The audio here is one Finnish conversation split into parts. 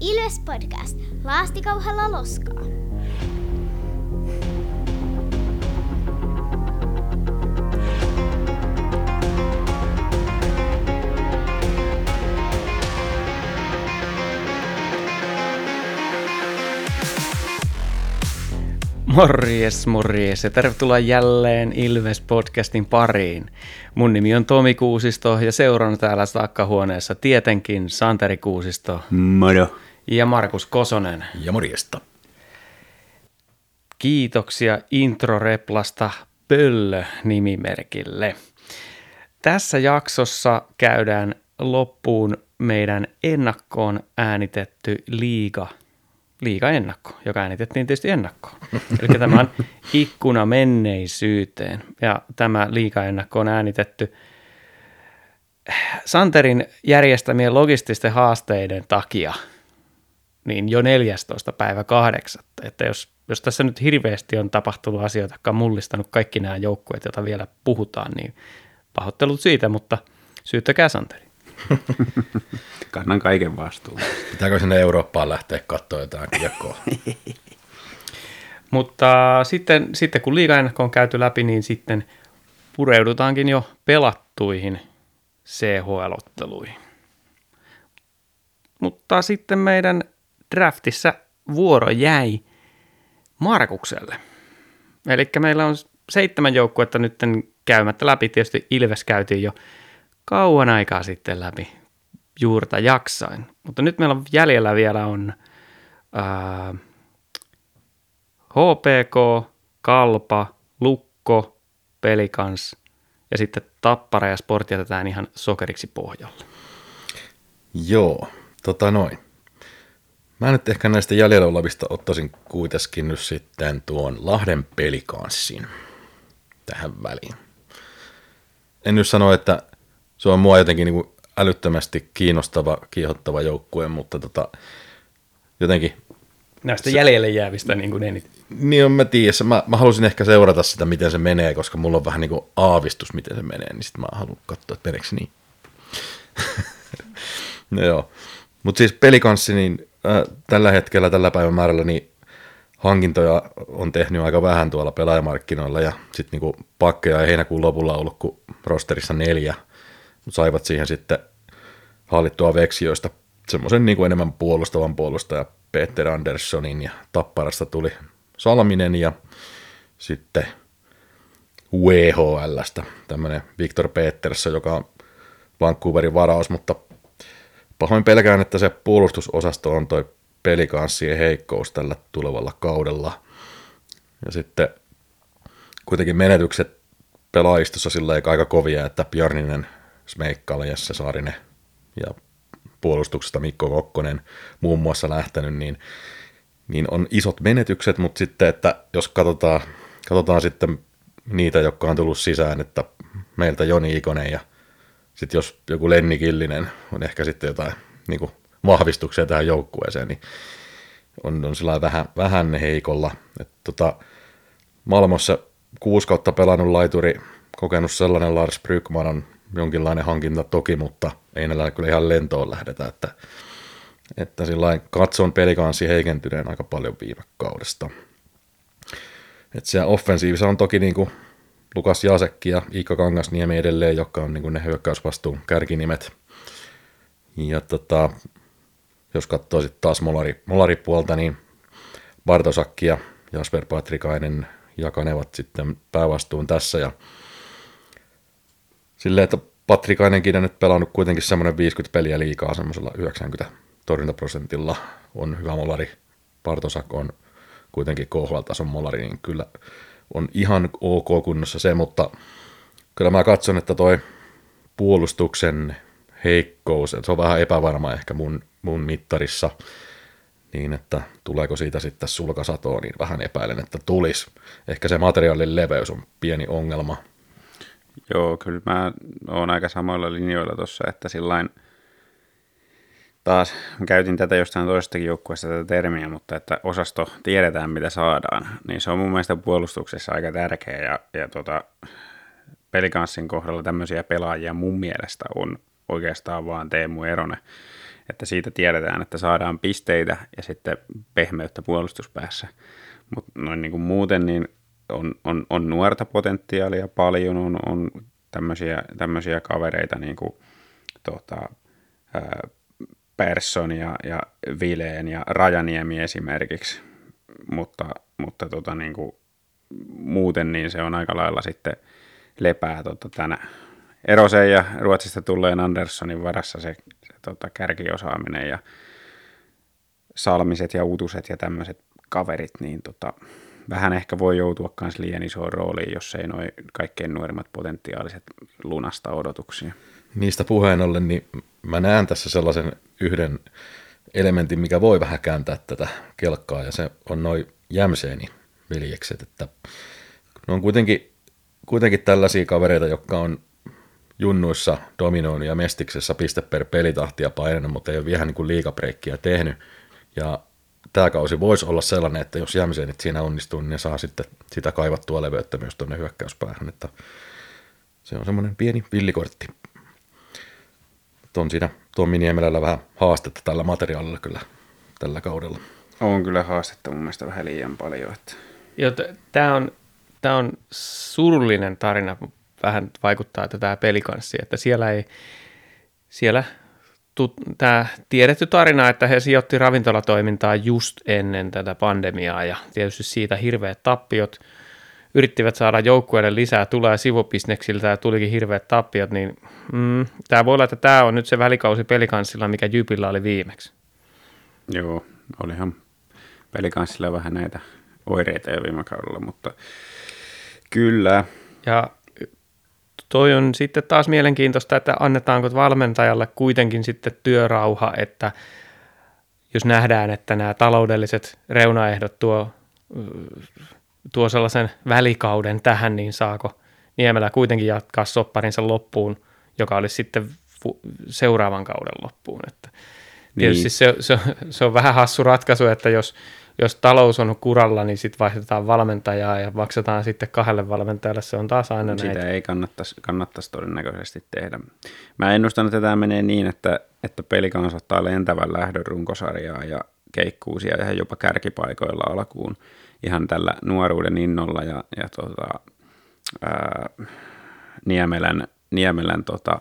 Ilves Podcast. Laastikauhalla loskaa. Morjes, morjes ja tervetuloa jälleen Ilves-podcastin pariin. Mun nimi on Tomi Kuusisto ja seuraan täällä takkahuoneessa tietenkin Santeri Kuusisto Moro. Ja Markus Kosonen. Ja morjesta. Kiitoksia introreplasta Pöllö-nimimerkille. Tässä jaksossa käydään loppuun meidän ennakkoon äänitetty liiga liiga ennakko, joka äänitettiin tietysti ennakkoon. Eli tämä on ikkuna menneisyyteen ja tämä liiga ennakko on äänitetty Santerin järjestämien logististen haasteiden takia niin jo 14. päivä 8. Että jos, jos tässä nyt hirveästi on tapahtunut asioita, jotka on mullistanut kaikki nämä joukkueet, joita vielä puhutaan, niin pahoittelut siitä, mutta syyttäkää Santeri. Kannan kaiken vastuun. Pitääkö sinne Eurooppaan lähteä katsoa jotain kiekkoa? Mutta sitten, sitten kun liigaennakko on käyty läpi, niin sitten pureudutaankin jo pelattuihin CHL-otteluihin. Mutta sitten meidän draftissa vuoro jäi Markukselle. Eli meillä on seitsemän joukkuetta nyt käymättä läpi. Tietysti Ilves käytiin jo kauan aikaa sitten läpi juurta jaksain. Mutta nyt meillä on jäljellä vielä on ää, HPK, Kalpa, Lukko, Pelikans ja sitten Tappara ja Sport jätetään ihan sokeriksi pohjalle. Joo, tota noin. Mä nyt ehkä näistä jäljellä olevista ottaisin kuitenkin nyt sitten tuon Lahden pelikanssin tähän väliin. En nyt sano, että se on mua jotenkin niin kuin älyttömästi kiinnostava, kiihottava joukkue, mutta tota, jotenkin... Näistä jäljelle jäävistä niin kuin eniten. Niin on, mä tiedän. Mä, mä halusin ehkä seurata sitä, miten se menee, koska mulla on vähän niin kuin aavistus, miten se menee, niin sitten mä haluan katsoa, että meneekö niin. no joo. Mutta siis pelikanssi, niin äh, tällä hetkellä, tällä päivän määrällä, niin hankintoja on tehnyt aika vähän tuolla pelaajamarkkinoilla, ja sitten niinku pakkeja ei heinäkuun lopulla ollut kuin rosterissa neljä, mutta saivat siihen sitten hallittua veksioista semmoisen niin enemmän puolustavan puolustaja Peter Anderssonin ja Tapparasta tuli Salminen ja sitten WHLstä tämmöinen Victor Peterssä, joka on Vancouverin varaus, mutta pahoin pelkään, että se puolustusosasto on toi pelikanssien heikkous tällä tulevalla kaudella. Ja sitten kuitenkin menetykset pelaajistossa sillä aika kovia, että Björninen, Smeikkala, Jesse Saarinen ja puolustuksesta Mikko Kokkonen muun muassa lähtenyt, niin, niin on isot menetykset, mutta sitten, että jos katsotaan, katsotaan sitten niitä, jotka on tullut sisään, että meiltä Joni Ikonen ja sitten jos joku Lenni Killinen on ehkä sitten jotain niin kuin vahvistuksia tähän joukkueeseen, niin on, on sillä vähän, vähän heikolla. Et tota, Malmossa kuusi kautta pelannut laituri, kokenut sellainen Lars Brykman on jonkinlainen hankinta toki, mutta ei näillä kyllä ihan lentoon lähdetä, että, että sillä katson pelikanssi heikentyneen aika paljon viime kaudesta. Et se offensiivissa on toki niin kuin Lukas Jasekki ja Iikka Kangasniemi edelleen, jotka on niin ne hyökkäysvastuun kärkinimet. Ja tota, jos katsoo sitten taas molari, molaripuolta, niin Bartosakki ja Jasper Patrikainen jakanevat sitten päävastuun tässä. Ja silleen, että Patrikainenkin on nyt pelannut kuitenkin semmoinen 50 peliä liikaa semmoisella 90 torjuntaprosentilla. On hyvä molari. Bartosak on kuitenkin KHL-tason molari, niin kyllä on ihan ok kunnossa se, mutta kyllä mä katson, että toi puolustuksen heikkous, se on vähän epävarma ehkä mun, mun mittarissa, niin että tuleeko siitä sitten sulkasatoa, niin vähän epäilen, että tulisi. Ehkä se materiaalin leveys on pieni ongelma. Joo, kyllä mä oon aika samoilla linjoilla tuossa, että sillain taas käytin tätä jostain toisestakin joukkueesta tätä termiä, mutta että osasto tiedetään mitä saadaan, niin se on mun mielestä puolustuksessa aika tärkeä ja, ja tota, pelikanssin kohdalla tämmöisiä pelaajia mun mielestä on oikeastaan vaan Teemu Eronen. että siitä tiedetään, että saadaan pisteitä ja sitten pehmeyttä puolustuspäässä. Mutta noin niin kuin muuten niin on, on, on nuorta potentiaalia paljon, on, on tämmöisiä, tämmöisiä kavereita niin kuin, tota, ää, Persson ja, ja Vileen ja Rajaniemi esimerkiksi, mutta, mutta tota, niin kuin, muuten niin se on aika lailla sitten lepää tota, tänä Erosen ja Ruotsista tulleen Anderssonin varassa se, se tota, kärkiosaaminen ja Salmiset ja Utuset ja tämmöiset kaverit, niin tota, vähän ehkä voi joutua myös liian isoon rooliin, jos ei noin kaikkein nuorimmat potentiaaliset lunasta odotuksia. Niistä puheen ollen, niin mä näen tässä sellaisen yhden elementin, mikä voi vähän kääntää tätä kelkkaa, ja se on noin Jämseeni veljekset, että ne on kuitenkin, kuitenkin tällaisia kavereita, jotka on junnuissa dominoinut ja mestiksessä piste per pelitahtia painanut, mutta ei ole vielä niin kuin liikabreikkiä tehnyt. Ja tämä kausi voisi olla sellainen, että jos Jämsenit siinä onnistuu, niin ne saa sitten sitä kaivattua leveyttä myös tuonne hyökkäyspäähän. Että se on semmoinen pieni villikortti. On siinä Tommi Niemelällä vähän haastetta tällä materiaalilla kyllä tällä kaudella. On kyllä haastetta mun mielestä vähän liian paljon. Että... tämä on, tää on surullinen tarina, vähän vaikuttaa tätä pelikanssi, että siellä ei, siellä tämä tiedetty tarina, että he sijoitti ravintolatoimintaa just ennen tätä pandemiaa ja tietysti siitä hirveät tappiot, yrittivät saada joukkueelle lisää tulee sivubisneksiltä ja tulikin hirveät tappiot, niin mm, tämä voi olla, että tämä on nyt se välikausi pelikanssilla, mikä Jypillä oli viimeksi. Joo, olihan pelikanssilla vähän näitä oireita jo viime kaudella, mutta kyllä. Ja toi on sitten taas mielenkiintoista, että annetaanko valmentajalle kuitenkin sitten työrauha, että jos nähdään, että nämä taloudelliset reunaehdot tuo, tuo sellaisen välikauden tähän, niin saako Niemelä kuitenkin jatkaa sopparinsa loppuun, joka olisi sitten seuraavan kauden loppuun. Että tietysti niin. se, se, se on vähän hassu ratkaisu, että jos, jos talous on kuralla, niin sitten vaihdetaan valmentajaa ja maksetaan sitten kahdelle valmentajalle. Se on taas aina Sitä näitä. ei kannattaisi, kannattaisi todennäköisesti tehdä. Mä ennustan, että tämä menee niin, että, että pelikans ottaa lentävän lähdön runkosarjaa ja keikkuu siellä ihan jopa kärkipaikoilla alkuun ihan tällä nuoruuden innolla ja, ja tota, ää, Niemelän, Niemelän tota,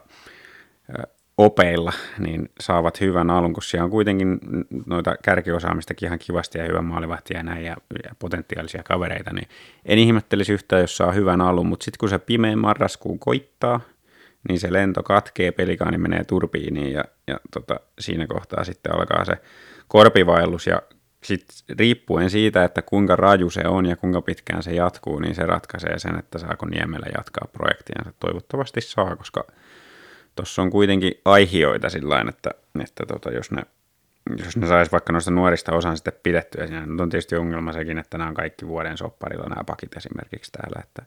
opeilla, niin saavat hyvän alun, kun siellä on kuitenkin noita kärkiosaamistakin ihan kivasti ja hyvän maalivahtia ja näin ja, ja potentiaalisia kavereita, niin en ihmettelisi yhtään, jos saa hyvän alun, mutta sitten kun se pimeän marraskuun koittaa, niin se lento katkee, pelikaani menee turbiiniin ja, ja tota, siinä kohtaa sitten alkaa se korpivaellus ja sitten riippuen siitä, että kuinka raju se on ja kuinka pitkään se jatkuu, niin se ratkaisee sen, että saako Niemelä jatkaa projektiansa. Toivottavasti saa, koska tuossa on kuitenkin aihioita sillä että, että tota, jos ne, jos ne saisi vaikka noista nuorista osan sitten pidettyä, siinä on tietysti ongelma sekin, että nämä on kaikki vuoden sopparilla nämä pakit esimerkiksi täällä, että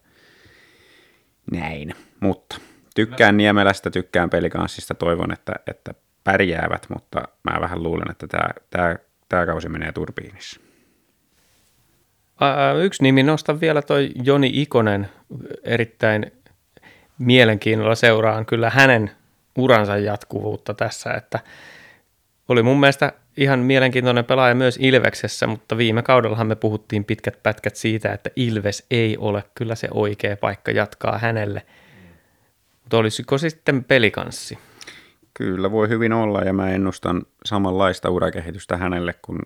näin. Mutta tykkään Niemelästä, tykkään pelikanssista, toivon, että, että pärjäävät, mutta mä vähän luulen, että tämä, tämä, tämä kausi menee turbiinissa. Yksi nimi nostan vielä toi Joni Ikonen erittäin mielenkiinnolla seuraan kyllä hänen uransa jatkuvuutta tässä, että oli mun mielestä ihan mielenkiintoinen pelaaja myös Ilveksessä, mutta viime kaudellahan me puhuttiin pitkät pätkät siitä, että Ilves ei ole kyllä se oikea paikka jatkaa hänelle. Mutta olisiko sitten pelikanssi? Kyllä voi hyvin olla ja mä ennustan samanlaista urakehitystä hänelle kuin,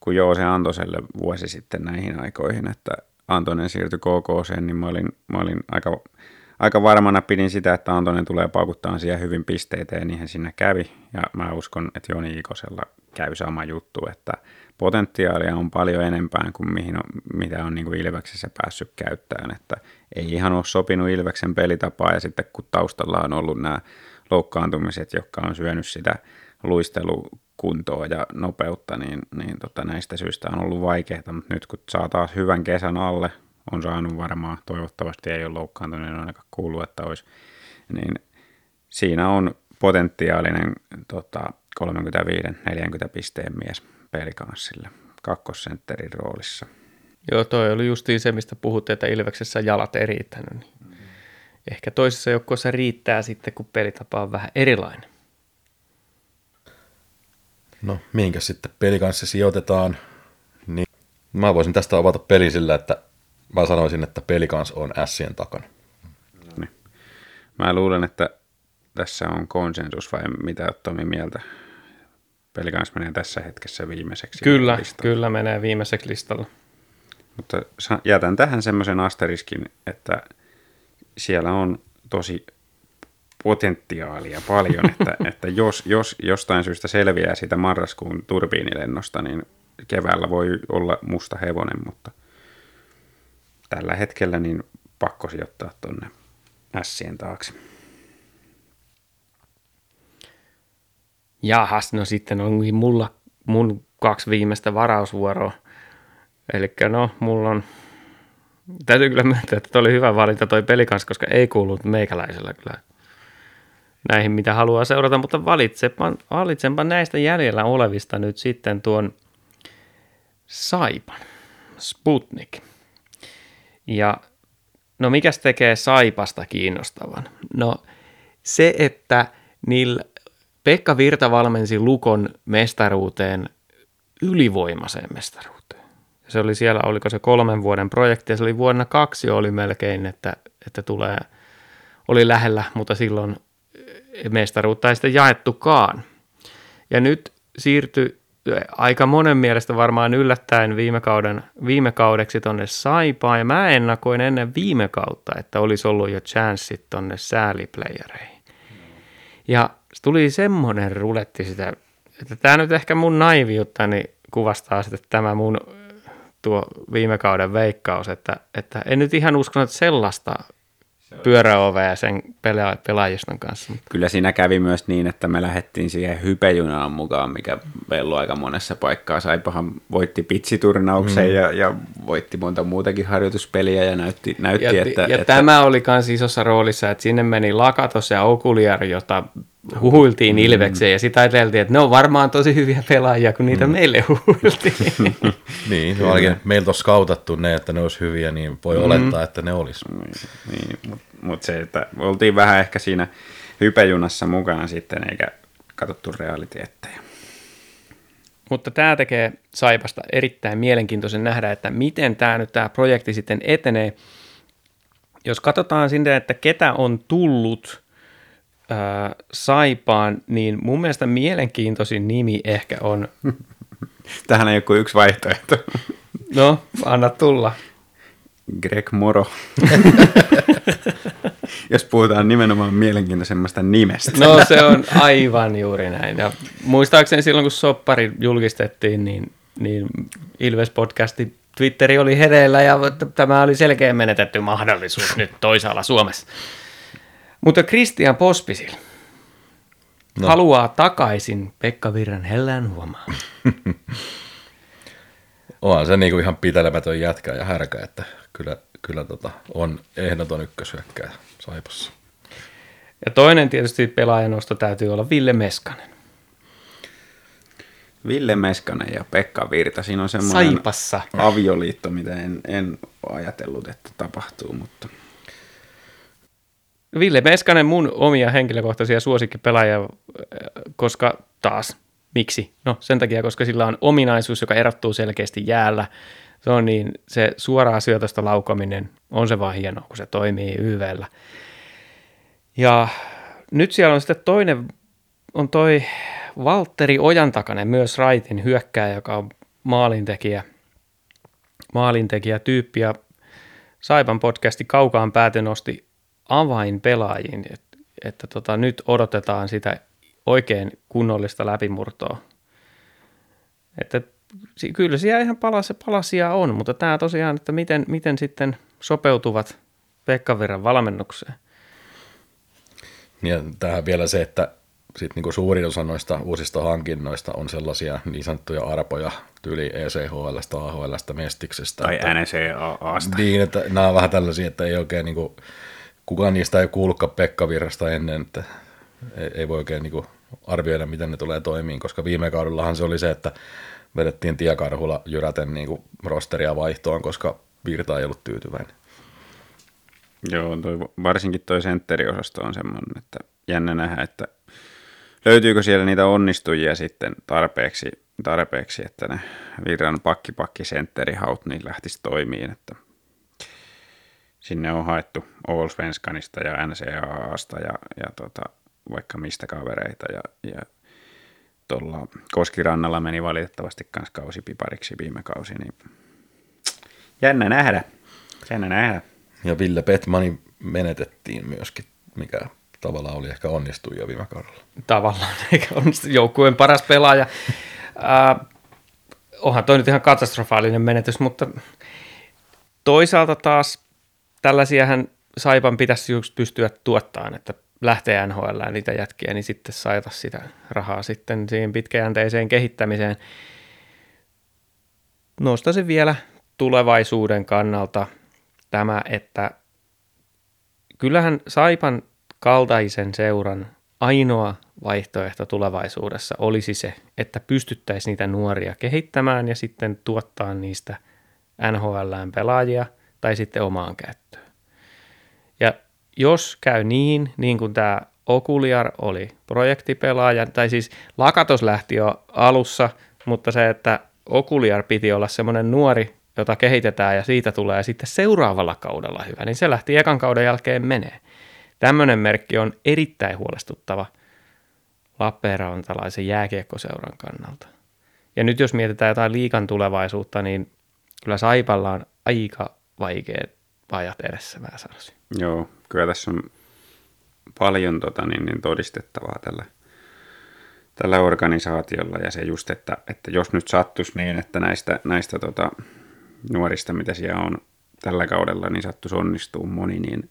kuin Joose Antoselle vuosi sitten näihin aikoihin, että Antonen siirtyi KKC, niin mä olin, mä olin aika aika varmana pidin sitä, että Antonen tulee paukuttaa siihen hyvin pisteitä ja niihin sinne kävi. Ja mä uskon, että Joni Ikosella käy sama juttu, että potentiaalia on paljon enempää kuin mihin on, mitä on niin kuin Ilveksessä päässyt käyttämään. Että ei ihan ole sopinut Ilveksen pelitapaa ja sitten kun taustalla on ollut nämä loukkaantumiset, jotka on syönyt sitä luistelukuntoa ja nopeutta, niin, niin tota, näistä syistä on ollut vaikeaa, mutta nyt kun saa taas hyvän kesän alle, on saanut varmaan, toivottavasti ei ole loukkaantunut, en ainakaan kuullut, että olisi, niin siinä on potentiaalinen tota, 35-40 pisteen mies pelikanssille kakkosentterin roolissa. Joo, toi oli justiin se, mistä puhuttiin, että Ilveksessä jalat ei riittänyt. Niin. Ehkä toisessa joukkueessa riittää sitten, kun pelitapa on vähän erilainen. No, minkä sitten peli kanssa sijoitetaan, niin mä voisin tästä avata peli sillä, että mä sanoisin, että pelikans on Sien takana. No niin. Mä luulen, että tässä on konsensus vai mitä Tomi mieltä? Pelikans menee tässä hetkessä viimeiseksi. Kyllä, listalla. kyllä menee viimeiseksi listalla. Mutta jätän tähän semmoisen asteriskin, että siellä on tosi potentiaalia paljon, että, että jos, jos jostain syystä selviää sitä marraskuun turbiinilennosta, niin keväällä voi olla musta hevonen, mutta tällä hetkellä niin pakko sijoittaa tonne ässien taakse. Jahas, no sitten onkin mulla mun kaksi viimeistä varausvuoroa. Eli no, mulla on, täytyy kyllä myöntää, että toi oli hyvä valinta toi peli kanssa, koska ei kuulunut meikäläisellä kyllä näihin, mitä haluaa seurata, mutta valitsepa, valitsenpa näistä jäljellä olevista nyt sitten tuon Saipan, Sputnik. Ja no mikäs tekee Saipasta kiinnostavan? No se, että niillä Pekka Virta valmensi Lukon mestaruuteen ylivoimaseen mestaruuteen. Se oli siellä, oliko se kolmen vuoden projekti, ja se oli vuonna kaksi oli melkein, että, että tulee, oli lähellä, mutta silloin mestaruutta ei sitten jaettukaan. Ja nyt siirtyi aika monen mielestä varmaan yllättäen viime, kauden, viime kaudeksi tonne Saipaan, ja mä ennakoin ennen viime kautta, että olisi ollut jo chanssit tonne sääliplayereihin. Ja tuli semmoinen ruletti sitä, että tämä nyt ehkä mun naiviuttani kuvastaa sitten tämä mun tuo viime kauden veikkaus, että, että en nyt ihan uskonut että sellaista pyöräovea sen pela- pelaajiston kanssa. Kyllä siinä kävi myös niin, että me lähdettiin siihen hypejunaan mukaan, mikä vellu aika monessa paikkaa. Saipahan voitti pitsiturnauksen mm. ja, ja voitti monta muutakin harjoituspeliä ja näytti, näytti Ja, että, ja että tämä oli myös isossa roolissa, että sinne meni Lakatos ja Okuliar, jota huhuiltiin Mm. Ilvekseen, ja sitä ajateltiin, että ne on varmaan tosi hyviä pelaajia, kun niitä mm. meille huhuiltiin. Niin, no ainakin meiltä on skautattu ne, että ne olisi hyviä, niin voi mm. olettaa, että ne olisi. Niin, mutta mut se, että oltiin vähän ehkä siinä hypejunassa mukana sitten, eikä katsottu realiteetteja. Mutta tämä tekee Saipasta erittäin mielenkiintoisen nähdä, että miten tämä nyt tämä projekti sitten etenee. Jos katsotaan sinne, että ketä on tullut ää, Saipaan, niin mun mielestä mielenkiintoisin nimi ehkä on, Tähän ei kuin yksi vaihtoehto. no anna tulla, Greg Moro. Jos puhutaan nimenomaan mielenkiintoisemmasta nimestä. No se on aivan juuri näin. Ja muistaakseni silloin, kun soppari julkistettiin, niin, niin Ilves-podcasti Twitteri oli hereillä ja tämä oli selkeä menetetty mahdollisuus nyt toisaalla Suomessa. Mutta Christian Pospisil no. haluaa takaisin Pekka Virran hellään huomaa. Onhan se niinku ihan pitelemätön jätkä ja härkä, että kyllä, kyllä tota, on ehdoton ykköshyökkäjä Saipassa. Ja toinen tietysti pelaajanosto täytyy olla Ville Meskanen. Ville Meskanen ja Pekka Virta. Siinä on semmoinen Saipassa. avioliitto, mitä en, en ajatellut, että tapahtuu, mutta Ville Meskanen mun omia henkilökohtaisia suosikkipelaajia, äh, koska taas, miksi? No sen takia, koska sillä on ominaisuus, joka erottuu selkeästi jäällä. Se on niin, se suoraa syötöstä laukominen on se vaan hienoa, kun se toimii YVllä. Ja nyt siellä on sitten toinen, on toi Valtteri Ojantakanen, myös Raitin hyökkääjä, joka on maalintekijä, maalintekijä tyyppi. Ja Saipan podcasti Kaukaan pääty nosti avainpelaajiin, että, että tota, nyt odotetaan sitä oikein kunnollista läpimurtoa. Että si- kyllä siellä ihan palas, palasia on, mutta tämä tosiaan, että miten, miten sitten sopeutuvat Pekka Virran valmennukseen. Ja tähän vielä se, että sit niinku suurin osa noista uusista hankinnoista on sellaisia niin sanottuja arpoja tyyli E ECHLstä, AHLstä, Mestiksestä. tai että, NCAAsta. Niin, että nämä on vähän tällaisia, että ei oikein niinku, kukaan niistä ei kuullutkaan Pekka Virrasta ennen, että ei, voi oikein niinku arvioida, miten ne tulee toimiin, koska viime kaudellahan se oli se, että vedettiin tiekarhulla jyräten niinku rosteria vaihtoon, koska Virta ei ollut tyytyväinen. Joo, toi, varsinkin toi sentteriosasto on semmoinen, että jännä nähdä, että löytyykö siellä niitä onnistujia sitten tarpeeksi, tarpeeksi että ne virran pakki-pakki-sentterihaut niin lähtisi toimiin, että sinne on haettu Allsvenskanista ja NCAAsta ja, ja tota, vaikka mistä kavereita ja, ja tuolla Koskirannalla meni valitettavasti kans kausipipariksi viime kausi, niin jännä nähdä. Jännä nähdä. Ja Ville Petmani menetettiin myöskin, mikä tavallaan oli ehkä onnistu jo viime kaudella. Tavallaan, eikä onnistu joukkueen paras pelaaja. Äh, onhan toi nyt ihan katastrofaalinen menetys, mutta toisaalta taas tällaisiahan Saipan pitäisi just pystyä tuottamaan, että lähtee NHL niitä jätkiä, niin sitten saata sitä rahaa sitten siihen pitkäjänteiseen kehittämiseen. Nostaisin vielä tulevaisuuden kannalta tämä, että kyllähän Saipan kaltaisen seuran ainoa vaihtoehto tulevaisuudessa olisi se, että pystyttäisiin niitä nuoria kehittämään ja sitten tuottaa niistä NHLään pelaajia tai sitten omaan käyttöön. Ja jos käy niin, niin kuin tämä Okuliar oli projektipelaaja, tai siis Lakatos lähti jo alussa, mutta se, että Okuliar piti olla semmoinen nuori, jota kehitetään ja siitä tulee sitten seuraavalla kaudella hyvä, niin se lähti ekan kauden jälkeen menee. Tämmöinen merkki on erittäin huolestuttava Lappeenrantalaisen jääkiekkoseuran kannalta. Ja nyt jos mietitään jotain liikan tulevaisuutta, niin kyllä Saipalla on aika vaikea ajat edessä, mä sanoisin. Joo, kyllä tässä on paljon tota, niin, niin todistettavaa tällä, tällä organisaatiolla ja se just, että, että jos nyt sattuisi niin, että näistä, näistä tota, nuorista, mitä siellä on tällä kaudella, niin sattuisi onnistuu moni, niin,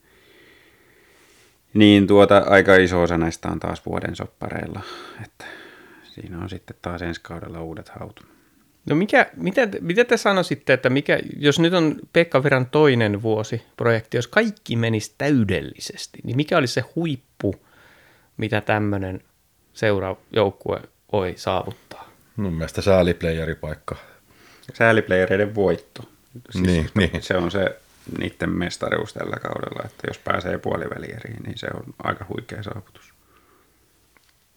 niin tuota, aika iso osa näistä on taas vuoden soppareilla, että siinä on sitten taas ensi kaudella uudet haut. No mikä, mitä, mitä te sanoisitte, että mikä, jos nyt on Pekka Viran toinen vuosi projekti, jos kaikki menisi täydellisesti, niin mikä olisi se huippu, mitä tämmöinen seuraajoukkue voi saavuttaa? Mun mielestä sääliplayeripaikka. Sääliplayereiden voitto. Siis Niin, niin. Se on se niiden mestaruus tällä kaudella, että jos pääsee puolivälieriin, niin se on aika huikea saavutus.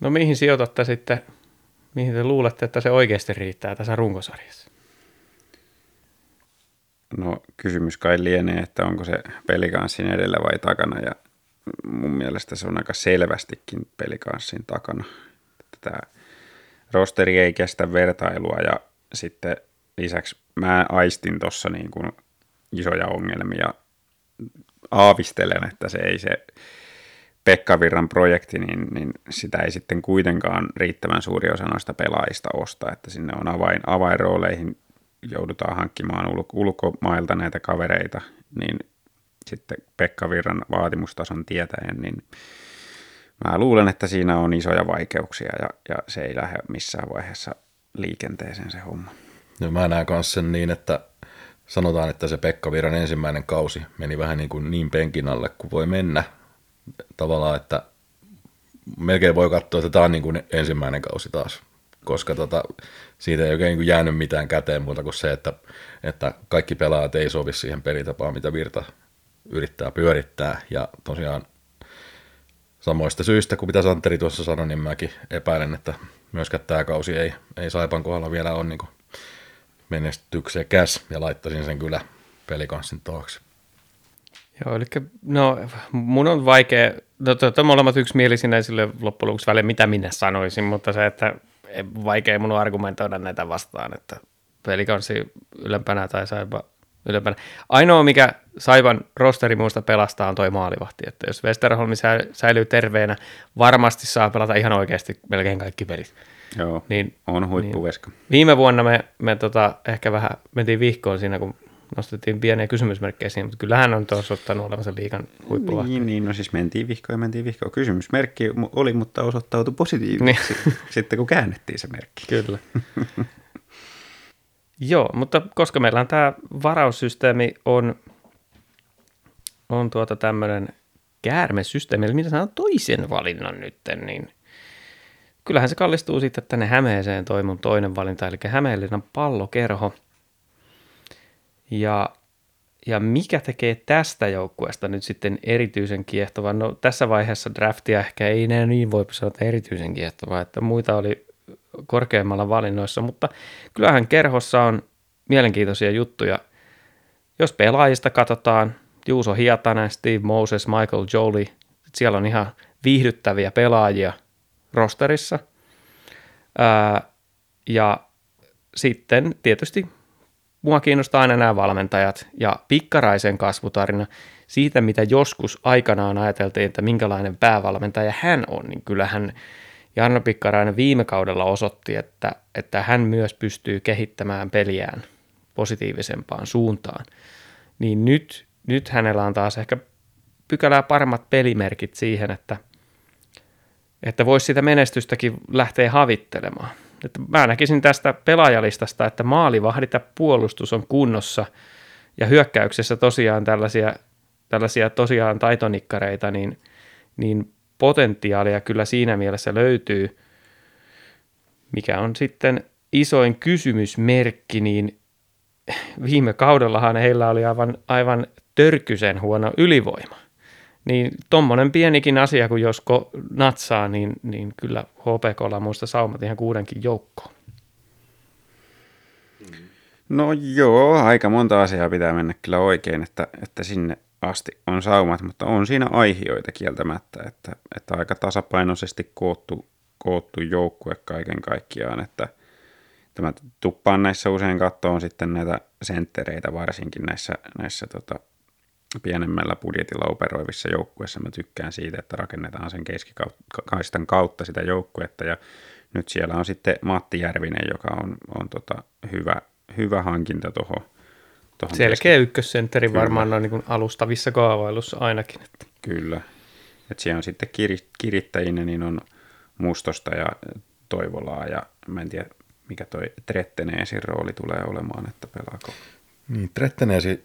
No mihin sijoitatte sitten, mihin te luulette, että se oikeasti riittää tässä runkosarjassa? No kysymys kai lienee, että onko se pelikanssin edellä vai takana ja mun mielestä se on aika selvästikin pelikanssin takana. Tämä rosteri ei kestä vertailua ja sitten lisäksi mä aistin tuossa niin isoja ongelmia. Aavistelen, että se ei se Pekka Virran projekti, niin, niin sitä ei sitten kuitenkaan riittävän suuri osa noista pelaajista osta, että sinne on avain, avainrooleihin joudutaan hankkimaan ulko, ulkomailta näitä kavereita, niin sitten Pekka Virran vaatimustason tietäen, niin mä luulen, että siinä on isoja vaikeuksia ja, ja se ei lähde missään vaiheessa liikenteeseen se homma. Ja mä näen myös sen niin, että sanotaan, että se Pekka Viran ensimmäinen kausi meni vähän niin, kuin niin penkin alle kuin voi mennä. Tavallaan, että melkein voi katsoa, että tämä on niin kuin ensimmäinen kausi taas, koska tota, siitä ei oikein niin jäänyt mitään käteen muuta kuin se, että, että kaikki pelaajat ei sovi siihen pelitapaan, mitä Virta yrittää pyörittää. Ja tosiaan samoista syistä kuin mitä Santeri tuossa sanoi, niin mäkin epäilen, että myöskään tämä kausi ei, ei Saipan kohdalla vielä ole niin menestyksekäs ja laittaisin sen kyllä pelikanssin taakse. Joo, eli no mun on vaikea, no to, molemmat yksimielisinä sille loppujen lopuksi väliin, mitä minä sanoisin, mutta se, että ei- vaikea mun argumentoida näitä vastaan, että pelikanssi ylempänä tai saipa ylempänä. Ainoa, mikä Saivan rosteri muusta pelastaa, on toi maalivahti, että jos Westerholmi sä- säilyy terveenä, varmasti saa pelata ihan oikeasti melkein kaikki pelit. Joo, Niin, on huippuveska. Viime vuonna me, me tota, ehkä vähän mentiin vihkoon siinä, kun nostettiin pieniä kysymysmerkkejä siinä, mutta kyllä hän on tuossa ottanut olevansa liikan huippuvahti. Niin, niin, no siis mentiin vihkoon ja mentiin vihkoon. Kysymysmerkki oli, mutta osoittautui positiiviseksi sitten, kun käännettiin se merkki. Kyllä. Joo, mutta koska meillä on tämä varaussysteemi on, on tuota tämmöinen käärmesysteemi, eli mitä sanon toisen valinnan nytten, niin kyllähän se kallistuu sitten tänne Hämeeseen toi mun toinen valinta, eli Hämeenlinnan pallokerho. Ja ja mikä tekee tästä joukkueesta nyt sitten erityisen kiehtovan? No tässä vaiheessa draftia ehkä ei enää niin voi sanoa erityisen kiehtovaa, että muita oli korkeammalla valinnoissa, mutta kyllähän kerhossa on mielenkiintoisia juttuja. Jos pelaajista katsotaan, Juuso Hietanen, Steve Moses, Michael Jolie, siellä on ihan viihdyttäviä pelaajia rosterissa. Ää, ja sitten tietysti mua kiinnostaa aina nämä valmentajat ja Pikkaraisen kasvutarina siitä, mitä joskus aikanaan ajateltiin, että minkälainen päävalmentaja hän on, niin kyllähän Jarno Pikkarainen viime kaudella osoitti, että, että hän myös pystyy kehittämään peliään positiivisempaan suuntaan. Niin nyt, nyt hänellä on taas ehkä pykälää paremmat pelimerkit siihen, että, että voisi sitä menestystäkin lähteä havittelemaan. Että mä näkisin tästä pelaajalistasta, että maalivahdit ja puolustus on kunnossa ja hyökkäyksessä tosiaan tällaisia, tällaisia tosiaan taitonikkareita, niin, niin potentiaalia kyllä siinä mielessä löytyy, mikä on sitten isoin kysymysmerkki, niin viime kaudellahan heillä oli aivan, aivan törkysen huono ylivoima. Niin tuommoinen pienikin asia, kun josko natsaa, niin, niin kyllä HPKlla muista saumat ihan kuudenkin joukkoon. No joo, aika monta asiaa pitää mennä kyllä oikein, että, että sinne asti on saumat, mutta on siinä aihioita kieltämättä, että, että aika tasapainoisesti koottu, koottu joukkue kaiken kaikkiaan, että tämä tuppaan näissä usein kattoon sitten näitä senttereitä varsinkin näissä, näissä tota, pienemmällä budjetilla operoivissa joukkueissa. Mä tykkään siitä, että rakennetaan sen keskikaistan kautta sitä joukkuetta ja nyt siellä on sitten Matti Järvinen, joka on, on tota hyvä, hyvä hankinta tuohon Selkeä keski... ykkössentteri varmaan noin niin alustavissa kaavailussa ainakin. Että. Kyllä. Et siellä on sitten kir, kirittäjinä, niin on Mustosta ja Toivolaa ja mä en tiedä, mikä toi Tretteneesin rooli tulee olemaan, että pelaako. Niin, Tretteneesi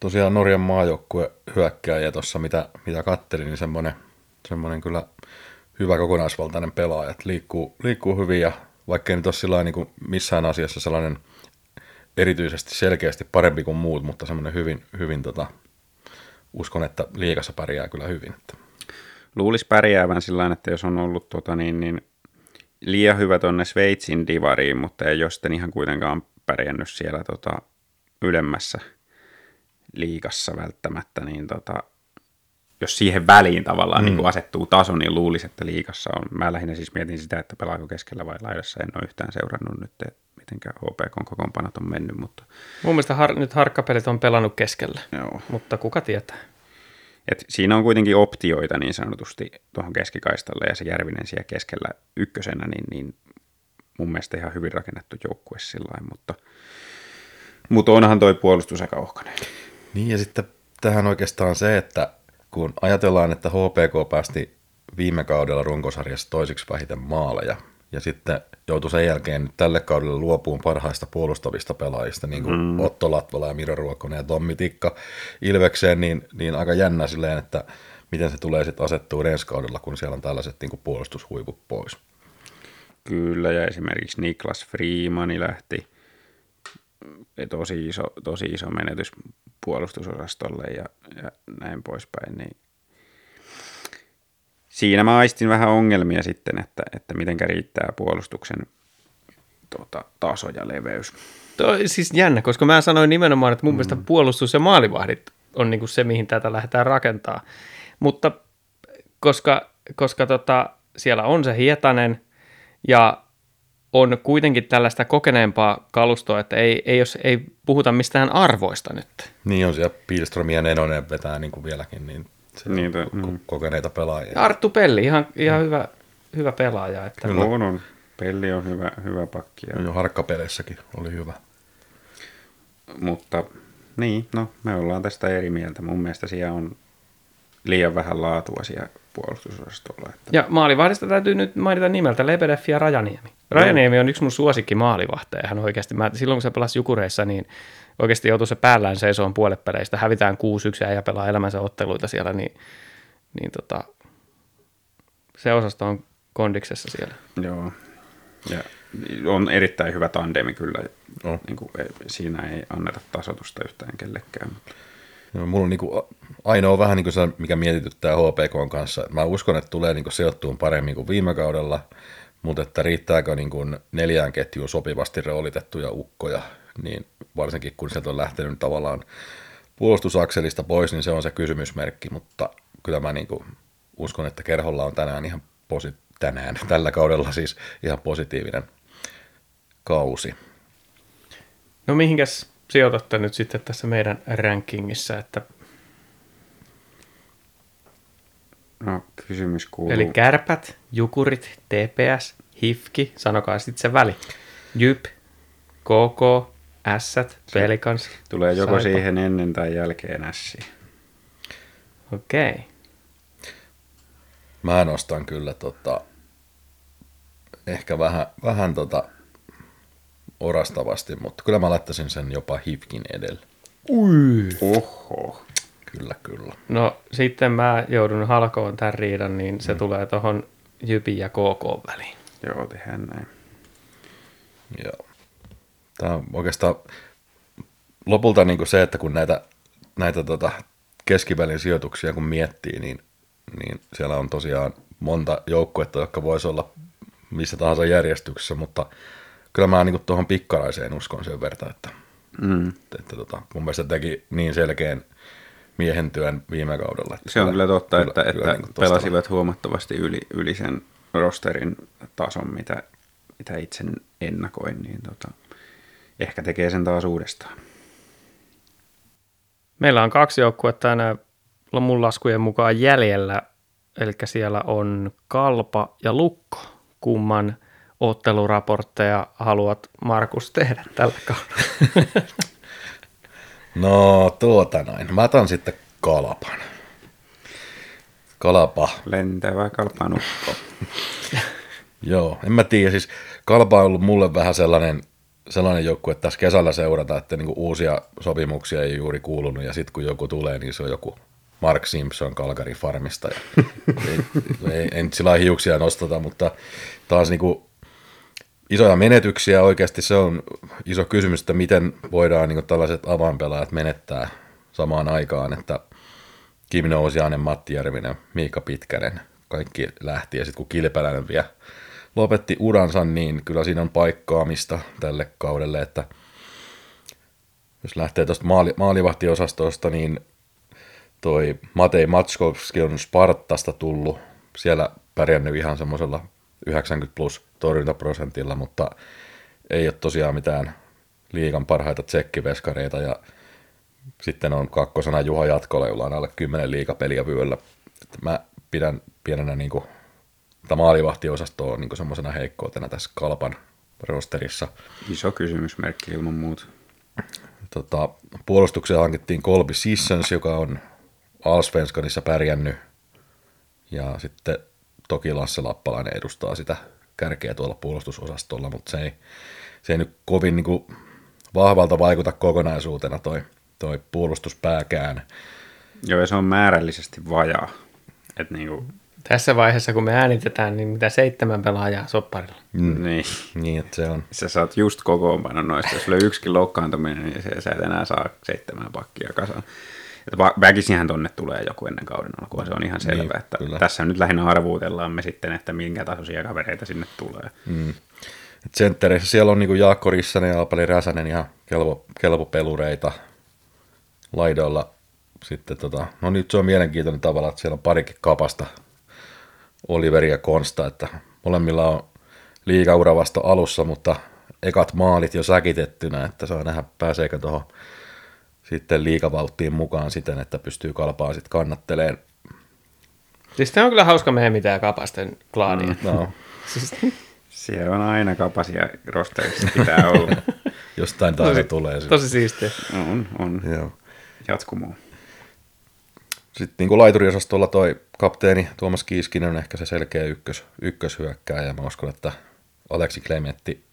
tosiaan Norjan maajoukkue hyökkääjä tuossa, mitä, mitä kattelin, niin semmoinen, semmoinen kyllä hyvä kokonaisvaltainen pelaaja, että liikkuu, liikkuu hyvin ja vaikka ei nyt ole niin kuin missään asiassa sellainen erityisesti selkeästi parempi kuin muut, mutta semmoinen hyvin, hyvin tota, uskon, että liikassa pärjää kyllä hyvin. Luulisi pärjäävän sillä että jos on ollut tota, niin, niin, liian hyvä tuonne Sveitsin divariin, mutta ei ole sitten ihan kuitenkaan pärjännyt siellä tota, ylemmässä – liikassa välttämättä, niin tota, jos siihen väliin tavallaan mm. niin asettuu taso, niin luulisi, että liikassa on. Mä lähinnä siis mietin sitä, että pelaako keskellä vai laidassa. En ole yhtään seurannut nyt, miten HPK kokoonpanot on mennyt. Mutta... Mun mielestä har- nyt harkkapelit on pelannut keskellä, Joo. mutta kuka tietää. Et siinä on kuitenkin optioita niin sanotusti tuohon keskikaistalle ja se Järvinen siellä keskellä ykkösenä, niin, niin mun mielestä ihan hyvin rakennettu joukkue sillä mutta, mutta onhan toi puolustus aika ohkainen. Niin ja sitten tähän oikeastaan se, että kun ajatellaan, että HPK päästi viime kaudella runkosarjassa toisiksi vähiten maaleja, ja sitten joutui sen jälkeen nyt tälle kaudelle luopuun parhaista puolustavista pelaajista, niin kuin mm. Otto Latvala ja Miro Ruokonen ja Tommi Tikka Ilvekseen, niin, niin aika jännä silleen, että miten se tulee sitten asettua ensi kaudella, kun siellä on tällaiset niin kuin puolustushuivut pois. Kyllä, ja esimerkiksi Niklas Freemani lähti tosi iso, tosi iso menetys puolustusosastolle ja, ja näin poispäin, niin siinä mä aistin vähän ongelmia sitten, että, että miten riittää puolustuksen tota, taso ja leveys. Tuo siis jännä, koska mä sanoin nimenomaan, että mun mm. mielestä puolustus ja maalivahdit on niin kuin se, mihin tätä lähdetään rakentaa. Mutta koska, koska tota, siellä on se Hietanen ja on kuitenkin tällaista kokeneempaa kalustoa, että ei, ei, jos, ei puhuta mistään arvoista nyt. Niin on siellä Pilström ja Nenonen vetää niin kuin vieläkin, niin, se niin to, mm. kokeneita pelaajia. Ja Arttu Pelli, ihan, ihan mm. hyvä, hyvä pelaaja. Että... Kyllä on, on. Pelli on hyvä, hyvä pakki. Ja... Jo harkkapeleissäkin oli hyvä. Mutta niin, no me ollaan tästä eri mieltä. Mun mielestä siellä on liian vähän laatua siellä puolustusosastolla. Että... Ja maalivahdista täytyy nyt mainita nimeltä Lebedev ja Rajaniemi. Rajaniemi on yksi mun suosikki maalivahteja. Hän oikeasti, mä, silloin kun se pelasi Jukureissa, niin oikeasti joutui se päällään seisoon puolepeleistä. Hävitään 6-1 ja pelaa elämänsä otteluita siellä, niin, niin tota, se osasto on kondiksessa siellä. Joo. Ja on erittäin hyvä tandemi kyllä. On. Niin kuin, ei- siinä ei anneta tasotusta yhtään kellekään. No, mulla on niinku ainoa vähän niinku se, mikä mietityttää HPK kanssa. Mä uskon, että tulee niinku sijoittuun paremmin kuin viime kaudella, mutta että riittääkö niinku neljään ketjuun sopivasti roolitettuja ukkoja, niin varsinkin kun sieltä on lähtenyt tavallaan puolustusakselista pois, niin se on se kysymysmerkki, mutta kyllä mä niinku uskon, että Kerholla on tänään ihan posi- tänään, tällä kaudella siis ihan positiivinen kausi. No mihinkäs sijoitatte nyt sitten tässä meidän rankingissa, että No, kysymys kuuluu. eli kärpät, jukurit, TPS, hifki, sanokaa sitten se väli. Jyp, KK, Ässät, Pelikans. Tulee joko Saipa. siihen ennen tai jälkeen ässiin. Okei. Okay. Mä nostan kyllä tota, ehkä vähän, vähän tota orastavasti, mutta kyllä mä laittaisin sen jopa Hifkin edelle. Oho. Kyllä, kyllä. No sitten mä joudun halkoon tämän riidan, niin se mm. tulee tuohon Jypin ja KK väliin. Joo, tehdään näin. Joo. Tämä on oikeastaan lopulta niin kuin se, että kun näitä, näitä tota keskivälin sijoituksia kun miettii, niin, niin siellä on tosiaan monta joukkuetta, jotka voisi olla missä tahansa järjestyksessä, mutta kyllä mä niin tuohon pikkaraiseen uskon sen verran, että, Mm. että tota, mun mielestä teki niin selkeän miehen työn viime kaudella. Että Se on kyllä totta, että, että niin kuin tosta- pelasivat huomattavasti yli, yli sen rosterin tason, mitä, mitä itse ennakoin, niin tota, ehkä tekee sen taas uudestaan. Meillä on kaksi joukkuetta enää mun laskujen mukaan jäljellä, eli siellä on Kalpa ja Lukko. Kumman otteluraportteja haluat Markus tehdä tällä kaudella? No tuota noin. Mä otan sitten kalapan. Kalapa. Lentävä kalpanukko. Joo, en mä tiedä. Siis Kalpa on ollut mulle vähän sellainen, sellainen joukkue, että tässä kesällä seurata, että niinku uusia sopimuksia ei juuri kuulunut, ja sitten kun joku tulee, niin se on joku Mark Simpson Kalkari Farmista. Ja ei, ei, en nyt sillä hiuksia nostata, mutta taas niinku isoja menetyksiä oikeasti se on iso kysymys, että miten voidaan niinku tällaiset avainpelaajat menettää samaan aikaan, että Kim Nousiainen, Matti Järvinen, Miikka Pitkänen, kaikki lähti. Ja sitten kun Kilpeläinen vielä lopetti uransa, niin kyllä siinä on paikkaamista tälle kaudelle, että jos lähtee tuosta maali, maalivahtiosastosta, niin toi Matei Matskovski on Spartasta tullut, siellä pärjännyt ihan semmoisella 90 plus torjuntaprosentilla, mutta ei ole tosiaan mitään liigan parhaita tsekkiveskareita ja sitten on kakkosena Juha Jatkola, jolla on alle 10 liikapeliä vyöllä. Että mä pidän pienenä niin kuin, tätä maalivahtiosastoa niin semmoisena heikkoutena tässä Kalpan rosterissa. Iso kysymysmerkki ilman muuta. Tota, puolustukseen hankittiin Kolbi Sissons, joka on Allsvenskanissa pärjännyt. Ja sitten toki Lasse Lappalainen edustaa sitä kärkeä tuolla puolustusosastolla, mutta se ei, se ei nyt kovin niin kuin, vahvalta vaikuta kokonaisuutena toi, toi puolustuspääkään. Joo, ja se on määrällisesti vajaa. Et niinku, Tässä vaiheessa, kun me äänitetään, niin mitä seitsemän pelaajaa sopparilla. mm. niin. Niin, että se on, Sä saat just kokoonpanon noista. Jos sulla on yksikin loukkaantuminen, niin se, sä et enää saa seitsemän pakkia kasaan. Että Väkisinhän tonne tulee joku ennen kauden alkua, se on ihan selvä. Niin, että kyllä. tässä nyt lähinnä arvuutellaan me sitten, että minkä tasoisia kavereita sinne tulee. Et senttereissä siellä on niinku Jaakko Rissanen ja Alpali Räsänen ihan kelpo, kelpo pelureita laidoilla. Sitten tota, no nyt se on mielenkiintoinen tavalla, että siellä on parikin kapasta Oliveri ja Konsta, että molemmilla on liigaura vasta alussa, mutta ekat maalit jo säkitettynä, että saa nähdä pääseekö tuohon sitten liigavauhtiin mukaan siten, että pystyy kalpaa sitten kannatteleen. Siis tämä on kyllä hauska meemi tämä kapasten klaani. Mm. No, Siis, Siellä on aina kapasia rosterissa pitää olla. jostain taas tosi, tulee. se. tosi siistiä. on, on. Joo. Jatkumoa. Sitten niin kuin laituriosastolla toi kapteeni Tuomas Kiiskinen on ehkä se selkeä ykkös, ykköshyökkääjä. Ja mä uskon, että Aleksi Klementti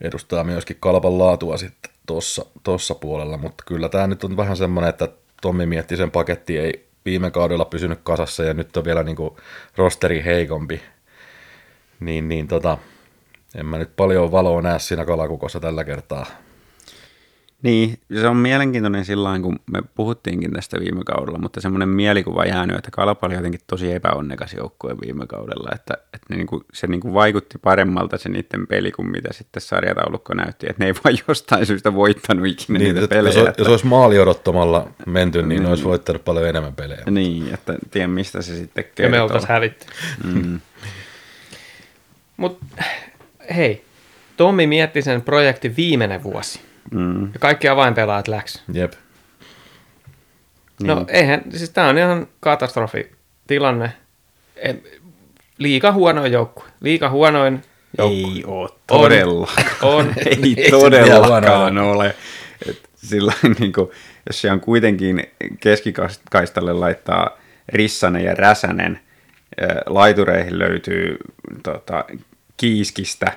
edustaa myöskin kalpan laatua sitten tuossa tossa puolella. Mutta kyllä tämä nyt on vähän semmoinen, että Tommi mietti sen paketti ei viime kaudella pysynyt kasassa ja nyt on vielä niin kuin rosteri heikompi. Niin, niin tota, En mä nyt paljon valoa näe siinä kalakukossa tällä kertaa. Niin, se on mielenkiintoinen sillä kun me puhuttiinkin tästä viime kaudella, mutta semmoinen mielikuva jäänyt, että Kalpa oli jotenkin tosi epäonnekas joukkue viime kaudella, että, että ne niinku, se niinku vaikutti paremmalta se niiden peli kuin mitä sitten sarjataulukko näytti, että ne ei vaan jostain syystä voittanut ikinä Niin, niitä pelejä. jos, että, jos olisi maali odottamalla menty, niin ne olisi voittanut paljon enemmän pelejä. Niin, että tiedän mistä se sitten Ja kertoo. me oltaisiin hävitty. Mm. Mutta hei, Tommi mietti sen projektin viimeinen vuosi. Mm. Ja kaikki avainpelaajat läks. Jep. No Niin. eihän, siis tää on ihan katastrofitilanne. Liika huonoin joukkue. Liika huonoin joukkue. Ei ole todellakaan. On. Ei Ei se todellakaan ole. Et sillä niin kuin, jos siellä on kuitenkin keskikaistalle laittaa Rissanen ja Räsänen, laitureihin löytyy tota, Kiiskistä,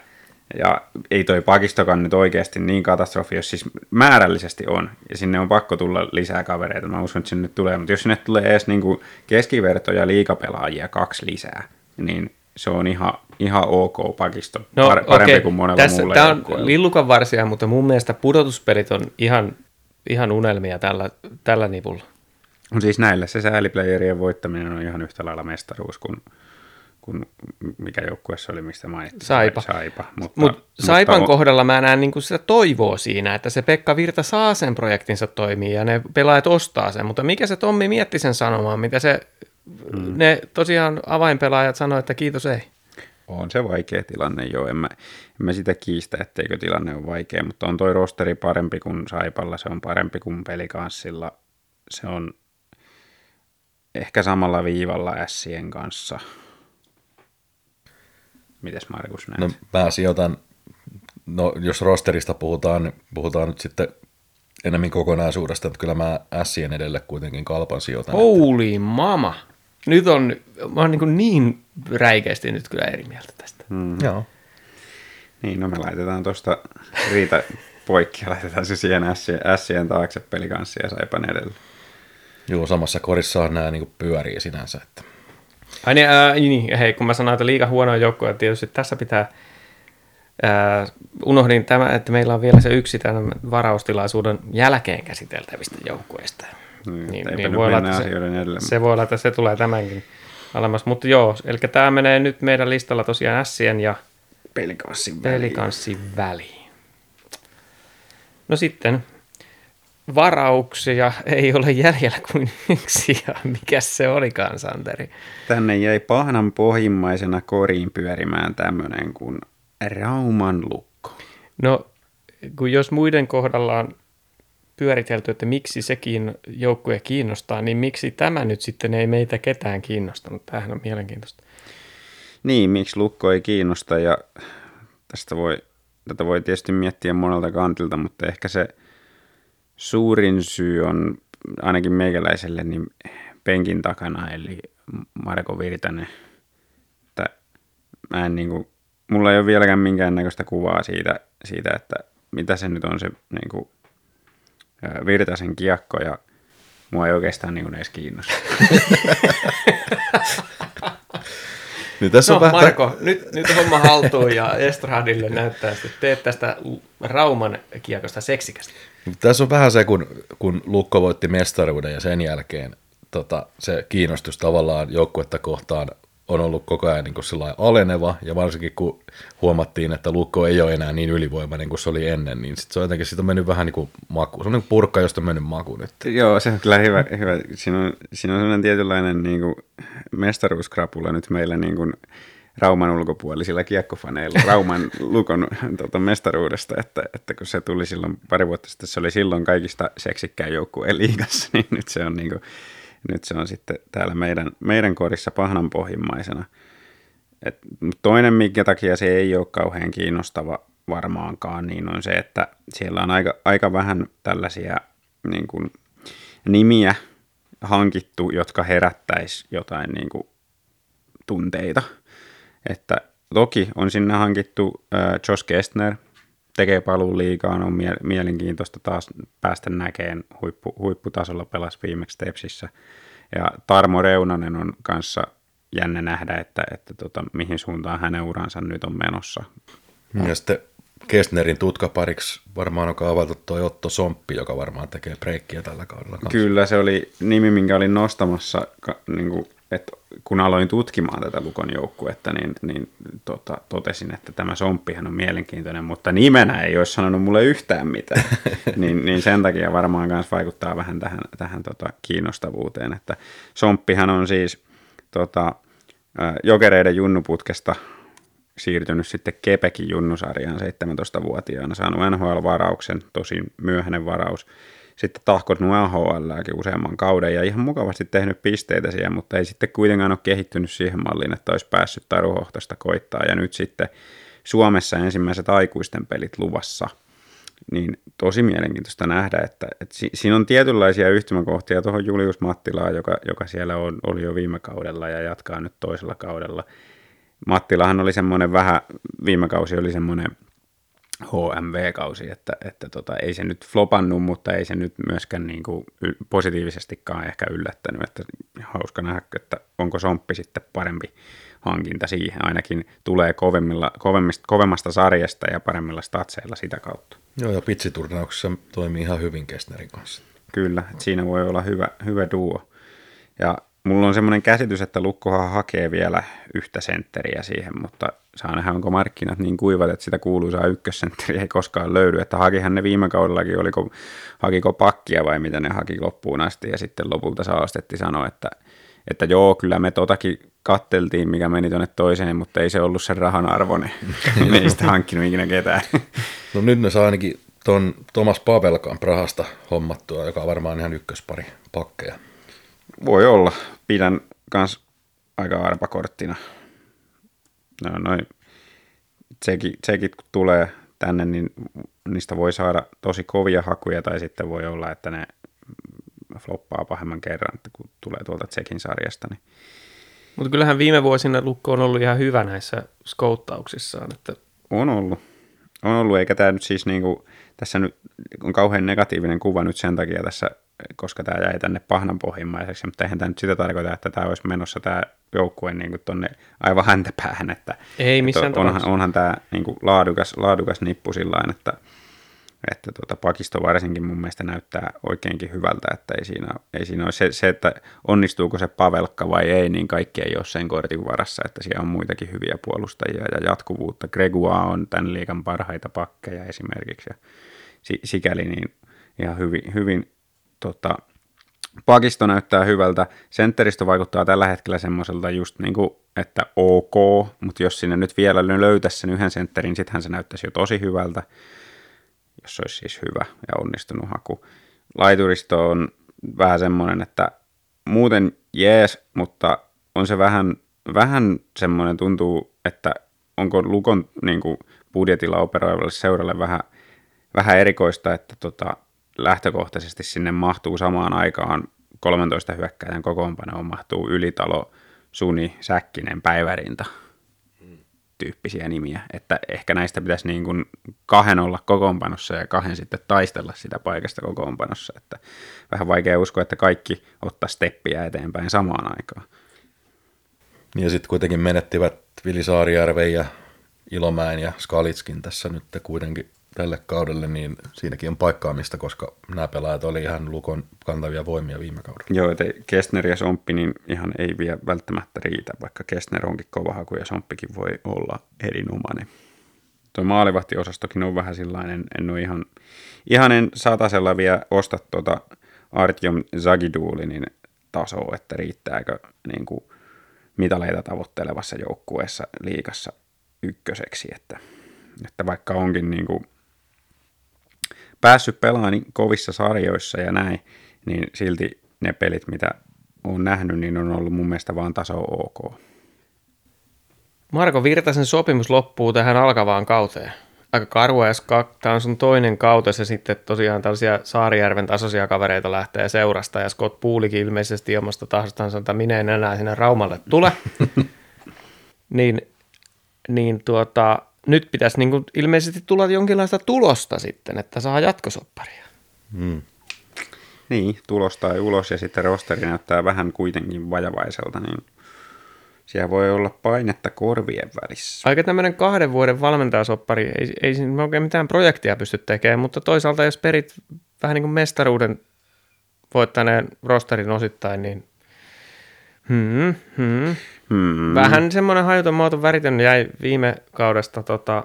ja ei toi pakistokan nyt oikeasti niin katastrofi, jos siis määrällisesti on, ja sinne on pakko tulla lisää kavereita, mä uskon, että sinne tulee, mutta jos sinne tulee edes niin kuin keskivertoja liikapelaajia kaksi lisää, niin se on ihan, ihan ok pakisto, No, Par- parempi okei. kuin monella Tässä, muulla Tämä on joukkueella. lillukan varsia, mutta mun mielestä pudotuspelit on ihan, ihan unelmia tällä, tällä nipulla. No siis näillä se sääliplayerien voittaminen on ihan yhtä lailla mestaruus kuin, kuin mikä joukkue se oli, mistä mainittiin. Saipa. Saipa. Mutta, Mutta Saipan on- kohdalla mä näen niinku sitä toivoa siinä, että se Pekka Virta saa sen projektinsa toimii ja ne pelaajat ostaa sen. Mutta mikä se Tommi mietti sen sanomaan, mitä se, mm. ne tosiaan avainpelaajat sanoi, että kiitos ei. On se vaikea tilanne, joo. En mä, en mä sitä kiistä, etteikö tilanne ole vaikea, mutta on toi rosteri parempi kuin Saipalla, se on parempi kuin Pelikanssilla. Se on ehkä samalla viivalla Sien kanssa. Mites Markus näet? No mä sijoitan, no jos rosterista puhutaan, niin puhutaan nyt sitten enemmän kokonaisuudesta, että kyllä mä Sien edelle kuitenkin kalpan sijoitan. Holy mama! Nyt on, mä oon niin, niin räikeästi nyt kyllä eri mieltä tästä. Mm. Joo. Niin, no me laitetaan tuosta Riita poikki ja laitetaan se siihen Sien, taakse Pelikanssi ja Saipan edelle. Joo, samassa korissa nämä niin pyörii sinänsä. Että. Ai niin, ää, niin, hei, kun mä sanoin, että liiga huonoa joukkoa, tietysti tässä pitää, ää, unohdin tämä, että meillä on vielä se yksi tämän varaustilaisuuden jälkeen käsiteltävistä joukkueista. Niin, mennä että asioiden edelle, se, se voi olla, että se tulee tämänkin alemmas. Mutta joo, eli tämä menee nyt meidän listalla tosiaan Ässien ja Pelikanssin väliin. Pelikanssin väliin. No sitten varauksia ei ole jäljellä kuin yksi, ja mikä se olikaan, Santeri? Tänne jäi pahnan pohjimmaisena koriin pyörimään tämmöinen kuin Rauman lukko. No, kun jos muiden kohdalla on pyöritelty, että miksi sekin joukkue kiinnostaa, niin miksi tämä nyt sitten ei meitä ketään kiinnostanut? Tämähän on mielenkiintoista. Niin, miksi lukko ei kiinnosta ja tästä voi, tätä voi tietysti miettiä monelta kantilta, mutta ehkä se suurin syy on ainakin meikäläiselle niin penkin takana, eli Marko Virtanen. Että mä en niin kuin, mulla ei ole vieläkään minkäännäköistä kuvaa siitä, siitä, että mitä se nyt on se niin kuin, Virtasen kiekko ja mua ei oikeastaan niin kuin edes kiinnosta. Niin tässä No on vähän, Marko, nyt, nyt homma haltuun ja Estradille näyttää, että teet tästä Rauman kiekosta seksikästä. Tässä on vähän se, kun, kun Lukko voitti mestaruuden ja sen jälkeen tota, se kiinnostus tavallaan joukkuetta kohtaan on ollut koko ajan niin kuin aleneva, ja varsinkin kun huomattiin, että Lukko ei ole enää niin ylivoimainen kuin se oli ennen, niin sit se on jotenkin, siitä on mennyt vähän niin kuin maku. Se on niin kuin purkka, josta on mennyt maku nyt. Joo, se on kyllä hyvä. hyvä. Siinä, on, siinä on sellainen tietynlainen niin kuin mestaruuskrapula nyt meillä niin kuin Rauman ulkopuolisilla kiekkofaneilla Rauman lukon tuota, mestaruudesta, että, että kun se tuli silloin pari vuotta sitten, se oli silloin kaikista seksikkään joukkueen liigassa, niin nyt se on, niin kuin, nyt se on sitten täällä meidän, meidän korissa pahnan pohjimmaisena. Et, toinen, minkä takia se ei ole kauhean kiinnostava varmaankaan, niin on se, että siellä on aika, aika vähän tällaisia niin kuin, nimiä hankittu, jotka herättäisi jotain niin kuin, tunteita. Että toki on sinne hankittu äh, Josh Kestner, tekee paluun liigaan, on mie- mielenkiintoista taas päästä näkeen huippu, huipputasolla pelas viimeksi Tepsissä. Ja Tarmo Reunanen on kanssa jännä nähdä, että, että tota, mihin suuntaan hänen uransa nyt on menossa. Ja sitten Kestnerin tutkapariksi varmaan on kaavailtu toi Otto Somppi, joka varmaan tekee breikkiä tällä kaudella. kanssa. Kyllä se oli nimi, minkä olin nostamassa, niin kuin, että kun aloin tutkimaan tätä Lukon joukkuetta, niin, niin tota, totesin, että tämä Somppihan on mielenkiintoinen, mutta nimenä ei olisi sanonut mulle yhtään mitään. niin, niin sen takia varmaan myös vaikuttaa vähän tähän, tähän tota, kiinnostavuuteen, että Somppihan on siis tota, jokereiden junnuputkesta siirtynyt sitten Kepekin junnusarjaan 17-vuotiaana, saanut NHL-varauksen, tosin myöhäinen varaus, sitten tahkonnut AHLääkin useamman kauden ja ihan mukavasti tehnyt pisteitä siihen, mutta ei sitten kuitenkaan ole kehittynyt siihen malliin, että olisi päässyt Taru Hohtosta koittaa ja nyt sitten Suomessa ensimmäiset aikuisten pelit luvassa. Niin tosi mielenkiintoista nähdä, että, että si- siinä on tietynlaisia yhtymäkohtia tuohon Julius Mattilaan, joka, joka siellä on, oli jo viime kaudella ja jatkaa nyt toisella kaudella. Mattilahan oli semmoinen vähän, viime kausi oli semmoinen HMV-kausi, että, että tota, ei se nyt flopannut, mutta ei se nyt myöskään niin kuin positiivisestikaan ehkä yllättänyt, että hauska nähdä, että onko Somppi sitten parempi hankinta siihen, ainakin tulee kovemmilla, kovemmista, kovemmasta sarjasta ja paremmilla statseilla sitä kautta. Joo, ja pitsiturnauksessa toimii ihan hyvin Kestnerin kanssa. Kyllä, että siinä voi olla hyvä, hyvä duo. Ja mulla on semmoinen käsitys, että Lukkohan hakee vielä yhtä sentteriä siihen, mutta saa nähdä, onko markkinat niin kuivat, että sitä kuuluisaa ykkössentteriä ei koskaan löydy. Että hakihan ne viime kaudellakin, oliko, hakiko pakkia vai mitä ne haki loppuun asti, ja sitten lopulta Saastetti sanoi, että, että joo, kyllä me totakin katteltiin, mikä meni tuonne toiseen, mutta ei se ollut sen rahan arvoinen. ne ei sitä hankkinut ikinä ketään. No nyt ne saa ainakin ton Thomas Pavelkan Prahasta hommattua, joka on varmaan ihan ykköspari pakkeja. Voi olla. Pidän kans aika arpakorttina. No, noin tsekit, tsekit, kun tulee tänne, niin niistä voi saada tosi kovia hakuja, tai sitten voi olla, että ne floppaa pahemman kerran, että kun tulee tuolta Tsekin sarjasta. Niin Mutta kyllähän viime vuosina Lukko on ollut ihan hyvä näissä skouttauksissaan, että on ollut. On ollut, eikä tämä nyt siis niinku, tässä nyt on kauhean negatiivinen kuva nyt sen takia tässä, koska tämä jäi tänne pahnan pohjimmaiseksi, mutta eihän tämä nyt sitä tarkoita, että tämä olisi menossa tämä joukkue niin tuonne aivan häntäpäähän, että, Ei missään että onhan, onhan tämä niin laadukas, laadukas nippu sillä että, että tuota, pakisto varsinkin mun mielestä näyttää oikeinkin hyvältä, että ei siinä, ei siinä ole se, se, että onnistuuko se Pavelkka vai ei, niin kaikki ei ole sen kortin varassa, että siellä on muitakin hyviä puolustajia ja jatkuvuutta. Gregua on tämän liikan parhaita pakkeja esimerkiksi ja si, sikäli niin ihan hyvin, hyvin tota, pakisto näyttää hyvältä. Sentteristö vaikuttaa tällä hetkellä semmoiselta just niin kuin, että ok, mutta jos sinne nyt vielä löytäisi sen yhden sentterin, sittenhän se näyttäisi jo tosi hyvältä jos se olisi siis hyvä ja onnistunut haku. Laituristo on vähän semmoinen, että muuten jees, mutta on se vähän, vähän semmoinen tuntuu, että onko Lukon niin kuin budjetilla operoivalle seuralle vähän, vähän erikoista, että tota, lähtökohtaisesti sinne mahtuu samaan aikaan 13 hyökkäjän kokoonpanoon mahtuu Ylitalo, Suni, Säkkinen, Päivärinta tyyppisiä nimiä, että ehkä näistä pitäisi niin kuin kahden olla kokoonpanossa ja kahden sitten taistella sitä paikasta kokoonpanossa, että vähän vaikea uskoa, että kaikki ottaa steppiä eteenpäin samaan aikaan. Ja sitten kuitenkin menettivät Vili Saarijärven ja Ilomäen ja Skalitskin tässä nyt kuitenkin tälle kaudelle, niin siinäkin on paikkaamista, koska nämä pelaajat oli ihan Lukon kantavia voimia viime kaudella. Joo, että Kestner ja Somppi niin ihan ei vielä välttämättä riitä, vaikka Kestner onkin kova haku ja Somppikin voi olla erinomainen. Tuo maalivahtiosastokin on vähän sellainen, en ole ihan, ihan en satasella vielä osta tuota Artyom Zagidulinin tasoa, että riittääkö niin kuin mitaleita tavoittelevassa joukkueessa liikassa ykköseksi, että, että vaikka onkin niin kuin päässyt pelaamaan niin kovissa sarjoissa ja näin, niin silti ne pelit, mitä olen nähnyt, niin on ollut mun mielestä vaan taso ok. Marko Virtasen sopimus loppuu tähän alkavaan kauteen. Aika karua, jos tämä on sun toinen kautesi ja sitten tosiaan tällaisia Saarijärven tasoisia kavereita lähtee seurasta ja Scott Poolikin ilmeisesti omasta tahdostaan sanoo, että minä en enää sinne Raumalle tule. niin, niin tuota, nyt pitäisi niin kuin ilmeisesti tulla jonkinlaista tulosta sitten, että saa jatkosopparia. Mm. Niin, tulosta ei ulos ja sitten rosteri näyttää vähän kuitenkin vajavaiselta, niin Siellä voi olla painetta korvien välissä. Aika tämmöinen kahden vuoden valmentajasoppari, ei, ei siinä oikein mitään projektia pysty tekemään, mutta toisaalta jos perit vähän niin kuin mestaruuden voittaneen rosterin osittain, niin hmm, hmm. Hmm. vähän semmoinen hajuton muoto väritön jäi viime kaudesta tota,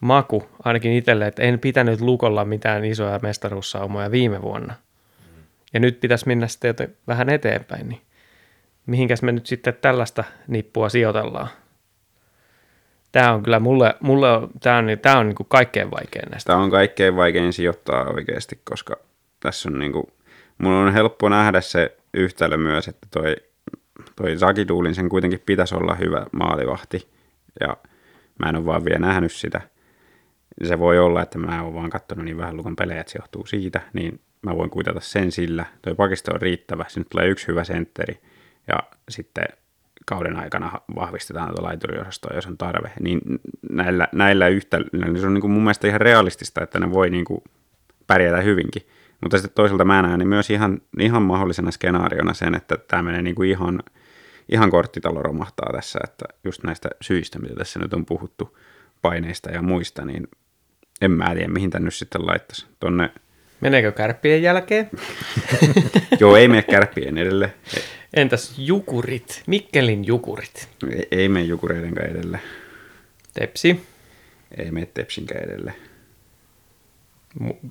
maku ainakin itselle, että en pitänyt lukolla mitään isoja mestaruussaumoja viime vuonna. Ja nyt pitäisi mennä sitten vähän eteenpäin, niin mihinkäs me nyt sitten tällaista nippua sijoitellaan? Tämä on kyllä mulle, mulle on, tämä on, tämä on niin kuin kaikkein vaikein näistä. Tämä on kaikkein vaikein sijoittaa oikeasti, koska tässä on niinku, mun on helppo nähdä se yhtälö myös, että toi, toi Sakiduulin sen kuitenkin pitäisi olla hyvä maalivahti, ja mä en ole vaan vielä nähnyt sitä. Se voi olla, että mä oon vaan katsonut niin vähän lukon pelejä, että se johtuu siitä, niin mä voin kuitata sen sillä. Toi pakisto on riittävä, sinne tulee yksi hyvä sentteri, ja sitten kauden aikana vahvistetaan tuota laituriosastoa, jos on tarve. Niin näillä, näillä yhtälöillä se on niin kuin mun mielestä ihan realistista, että ne voi niin kuin pärjätä hyvinkin. Mutta sitten toisaalta mä näen niin myös ihan, ihan mahdollisena skenaariona sen, että tämä menee niin kuin ihan, ihan korttitalo romahtaa tässä, että just näistä syistä, mitä tässä nyt on puhuttu, paineista ja muista, niin en mä tiedä, mihin tän nyt sitten laittaisi. Tonne, Meneekö kärppien jälkeen? joo, ei mene kärppien edelle, Entäs jukurit? Mikkelin jukurit. ei, ei mene jukureidenkaan edelle, Tepsi. ei mene tepsinkään edelle.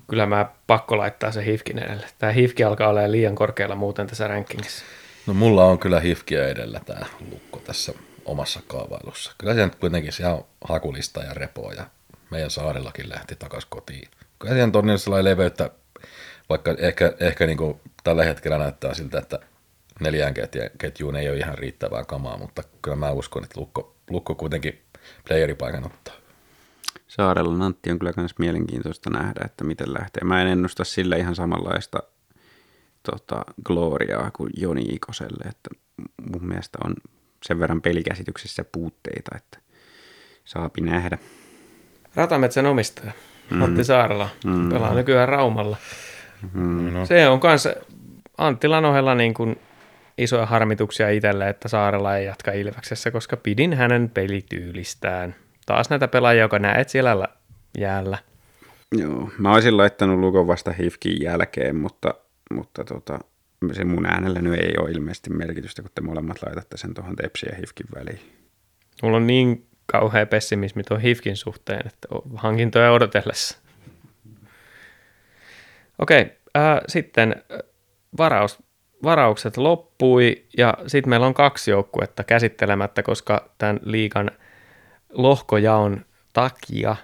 Kyllä mä pakko laittaa se hifkin edelle. Tämä hifki alkaa olla liian korkealla muuten tässä rankingissa. No mulla on kyllä hifkiä edellä tämä lukko tässä omassa kaavailussa. Kyllä se nyt kuitenkin siellä on hakulista ja repoa ja meidän saarellakin lähti takas kotiin. Kyllä siellä on niin sellainen leveyttä, vaikka ehkä, ehkä niin kuin tällä hetkellä näyttää siltä, että neljään ketj- ketjuun ei ole ihan riittävää kamaa, mutta kyllä mä uskon, että lukko, lukko kuitenkin playeripaikan ottaa. Saarella Nantti on kyllä myös mielenkiintoista nähdä, että miten lähtee. Mä en ennusta sille ihan samanlaista tota, gloriaa kuin Joni Ikoselle, että mun mielestä on sen verran pelikäsityksessä puutteita, että saapi nähdä. Ratametsän omistaja, mm. Antti Saarala, mm. pelaa nykyään Raumalla. Mm. No, Se on kanssa Anttilan ohella niin kuin isoja harmituksia itselle, että Saarella ei jatka Ilveksessä, koska pidin hänen pelityylistään. Taas näitä pelaajia, joka näet siellä lä- jäällä. Joo, mä olisin laittanut lukon vasta Hifkin jälkeen, mutta, mutta tota, se mun äänellä nyt ei ole ilmeisesti merkitystä, kun te molemmat laitatte sen tuohon Tepsi ja Hifkin väliin. Mulla on niin kauhea pessimismi tuon Hifkin suhteen, että hankintoja odotellessa. Okei, äh, sitten äh, varaus, varaukset loppui ja sitten meillä on kaksi joukkuetta käsittelemättä, koska tämän liikan lohkojaon takia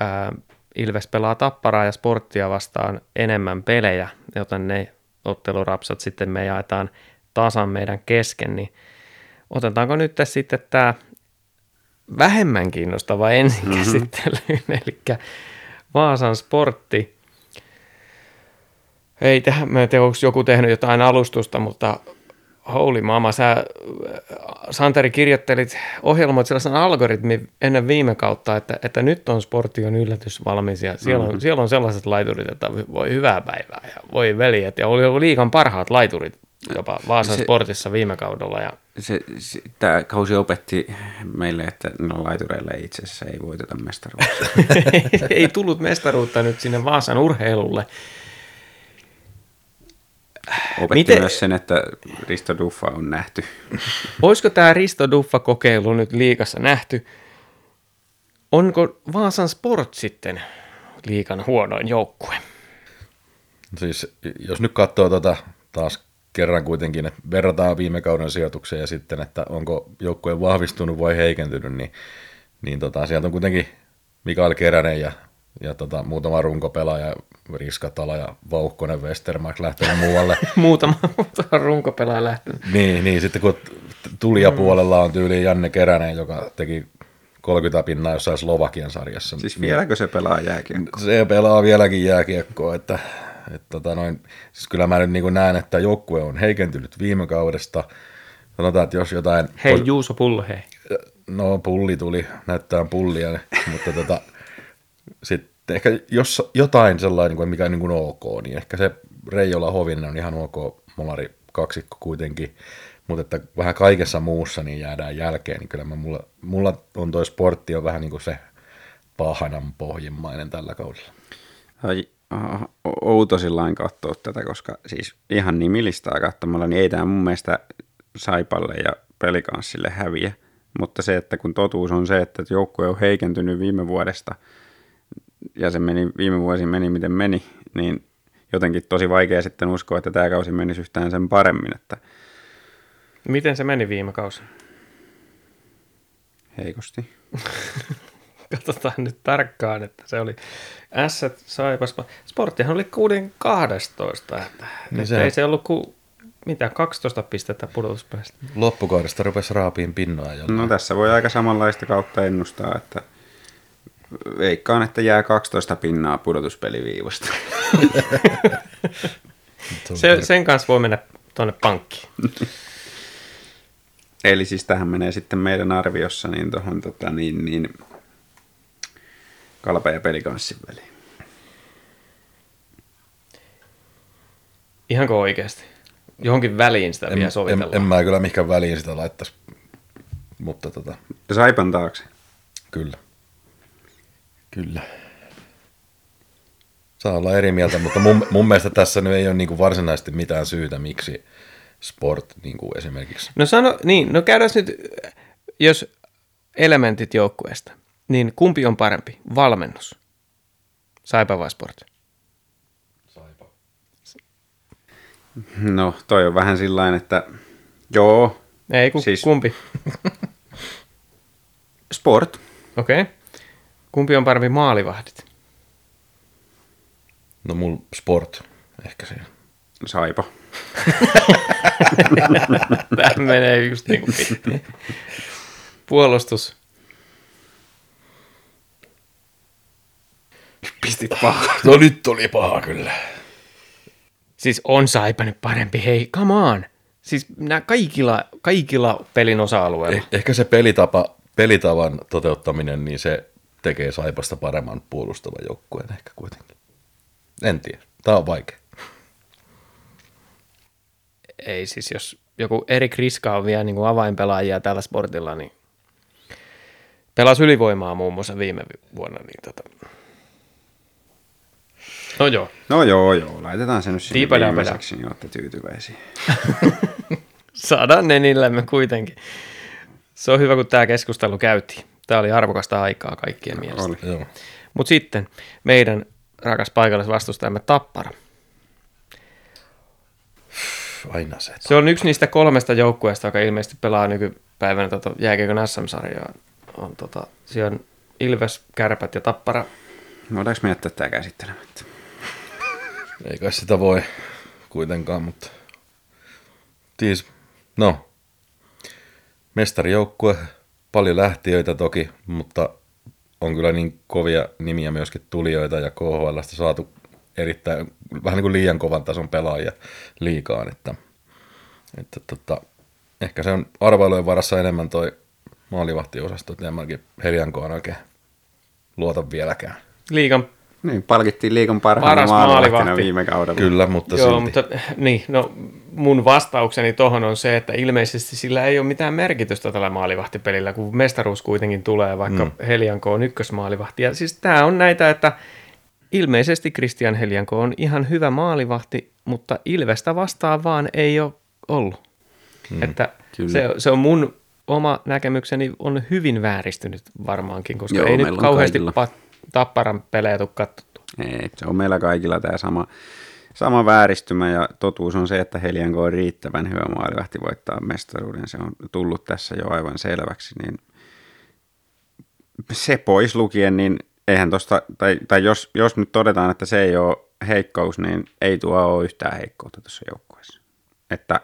ää, Ilves pelaa tapparaa ja sporttia vastaan enemmän pelejä, joten ne ottelurapsat sitten me jaetaan tasan meidän kesken, niin otetaanko nyt sitten tämä vähemmän kiinnostava ensin mm-hmm. eli Vaasan sportti. Ei tähän, mä en tiedä, onko joku tehnyt jotain alustusta, mutta holy mama, sä äh, Santeri kirjoittelit, ohjelmoit sellaisen algoritmin ennen viime kautta, että, että nyt on sporttion yllätys valmis ja siellä on, mm-hmm. siellä on sellaiset laiturit, että voi hyvää päivää ja voi veljet ja oli liikan parhaat laiturit jopa Vaasan Se- sportissa viime kaudella ja Se, se, tämä kausi opetti meille, että no laitureilla ei itse asiassa ei voiteta mestaruutta. ei tullut mestaruutta nyt sinne Vaasan urheilulle. Opetti Miten- myös sen, että Risto Duffa on nähty. Olisiko tämä Risto Duffa-kokeilu nyt liikassa nähty? Onko Vaasan Sport sitten liikan huonoin joukkue? Siis jos nyt katsoo tota taas kerran kuitenkin, että verrataan viime kauden sijoitukseen ja sitten, että onko joukkue vahvistunut vai heikentynyt, niin, niin tota, sieltä on kuitenkin Mikael Keränen ja, ja tota, muutama runkopelaaja, Riskatala ja Vauhkonen Westermark lähtenyt muualle. Muutama, muutama runkopelaaja lähtenyt. niin, niin, sitten kun tulijapuolella on tyyli Janne Keränen, joka teki 30 pinnaa jossain Slovakian sarjassa. Siis vieläkö se pelaa jääkiekkoa? Se pelaa vieläkin jääkiekkoa, että, että tota noin, siis kyllä mä nyt niin näen, että joukkue on heikentynyt viime kaudesta. Sanotaan, että jos jotain... Hei Juuso Pullo, hei. No pulli tuli, näyttää pullia, mutta tota, sitten ehkä jos jotain sellainen, kuin mikä on niin kuin ok, niin ehkä se Reijola Hovinen on ihan ok molari kaksikko kuitenkin. mutta että vähän kaikessa muussa niin jäädään jälkeen, niin kyllä mä, mulla, mulla on toi sportti on vähän niin kuin se pahanan pohjimmainen tällä kaudella. Ai, outo sillain katsoa tätä, koska siis ihan nimilistaa katsomalla, niin ei tämä mun mielestä Saipalle ja Pelikanssille häviä. Mutta se, että kun totuus on se, että joukkue on heikentynyt viime vuodesta ja se meni, viime vuosi meni miten meni, niin jotenkin tosi vaikea sitten uskoa, että tämä kausi menisi yhtään sen paremmin, että Miten se meni viime kausi? heikosti. Katsotaan nyt tarkkaan, että se oli S Saipas. Sporttihan oli 6 12, että, Niin että se- ei se ollut kuin mitä, 12 pistettä pudotuspäästä. Loppukaudesta rupesi raapiin pinnaa jo. No tässä voi aika samanlaista kautta ennustaa, että veikkaan, että jää 12 pinnaa pudotuspeliviivasta. Se, sen kanssa voi mennä tuonne pankkiin. Eli siis tähän menee sitten meidän arviossa niin tuohon tota, niin, niin, kalpa- ja pelikanssin väliin. Ihanko oikeasti? Johonkin väliin sitä en, vielä en, sovitellaan. en, mä kyllä mihinkään väliin sitä laittaisi, mutta tota, Saipan taakse. kyllä. Kyllä. Saa olla eri mieltä, mutta mun, mun mielestä tässä nyt ei ole niinku varsinaisesti mitään syytä, miksi sport niinku esimerkiksi. No sano, niin, no käydään nyt, jos elementit joukkueesta, niin kumpi on parempi? Valmennus. Saipa vai sport? No, toi on vähän sillain, että joo, Ei, ku, Siis- siis... kumpi? sport. Okei. Okay. Kumpi on parempi maalivahdit? No mul sport ehkä siinä. Saipa. Tämä menee just niin kuin piti. Puolustus. Pistit pahaa. No nyt oli paha kyllä. Siis on Saipa nyt parempi, hei, come on. Siis nämä kaikilla, kaikilla pelin osa-alueilla. Eh, ehkä se pelitapa, pelitavan toteuttaminen, niin se tekee Saipasta paremman puolustavan joukkueen ehkä kuitenkin. En tiedä. Tämä on vaikea. Ei siis, jos joku Erik Riska on vielä niin kuin avainpelaajia tällä sportilla, niin pelasi ylivoimaa muun muassa viime vuonna. Niin tota... No joo, No joo, joo, laitetaan se nyt sinne viimeiseksi, niin olette tyytyväisiä. saadaan ne niillämme kuitenkin. Se on hyvä, kun tämä keskustelu käytiin. Tämä oli arvokasta aikaa kaikkien mielestä. Oli. Mutta sitten meidän rakas paikallisvastustajamme Tappara. Aina se. Se on yksi niistä kolmesta joukkueesta, joka ilmeisesti pelaa nykypäivänä tota jääkiekon SM-sarjaa. On, tota, siellä on Ilves, Kärpät ja Tappara. Voidaanko me jättää tämä käsittelemättä? Ei kai sitä voi kuitenkaan, mutta... Siis, no. Mestarijoukkue, paljon lähtiöitä toki, mutta on kyllä niin kovia nimiä myöskin tulijoita ja KHLstä saatu erittäin, vähän niin kuin liian kovan tason pelaajia liikaan, että, että tota, ehkä se on arvailujen varassa enemmän toi maalivahtiosasto, että en mäkin Heliankoon oikein luota vieläkään. Liigan Niin, palkittiin liikon parhaana maalivahtina maalivahti. viime kaudella. Kyllä, mutta Joo, silti. mutta niin, no mun vastaukseni tohon on se, että ilmeisesti sillä ei ole mitään merkitystä tällä maalivahtipelillä, kun mestaruus kuitenkin tulee, vaikka mm. Helianko on ykkösmaalivahti. Ja siis tämä on näitä, että ilmeisesti Christian Helianko on ihan hyvä maalivahti, mutta Ilvestä vastaan vaan ei ole ollut. Mm, että kyllä. se, se on mun oma näkemykseni on hyvin vääristynyt varmaankin, koska Joo, ei nyt kauheasti pa- tapparan pelejä tule katsottu. Ei, se on meillä kaikilla tämä sama, sama vääristymä ja totuus on se, että Helianko on riittävän hyvä maalivahti voittaa mestaruuden. Se on tullut tässä jo aivan selväksi, niin se pois lukien, niin eihän tosta, tai, tai jos, jos nyt todetaan, että se ei ole heikkous, niin ei tuo ole yhtään heikkoutta tuossa joukkueessa. Että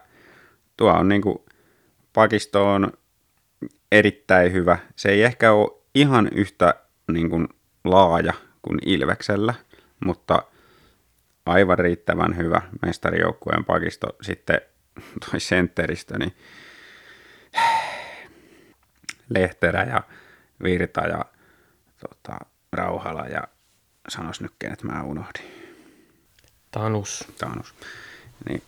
tuo on niinku, pakisto on erittäin hyvä. Se ei ehkä ole ihan yhtä niin kuin, laaja kuin Ilveksellä, mutta aivan riittävän hyvä mestarijoukkueen pakisto. Sitten toi sentteristö, niin Lehterä ja Virta ja tota, Rauhala ja sanos nyt kenet mä unohdin. Tanus. Tanus. Niin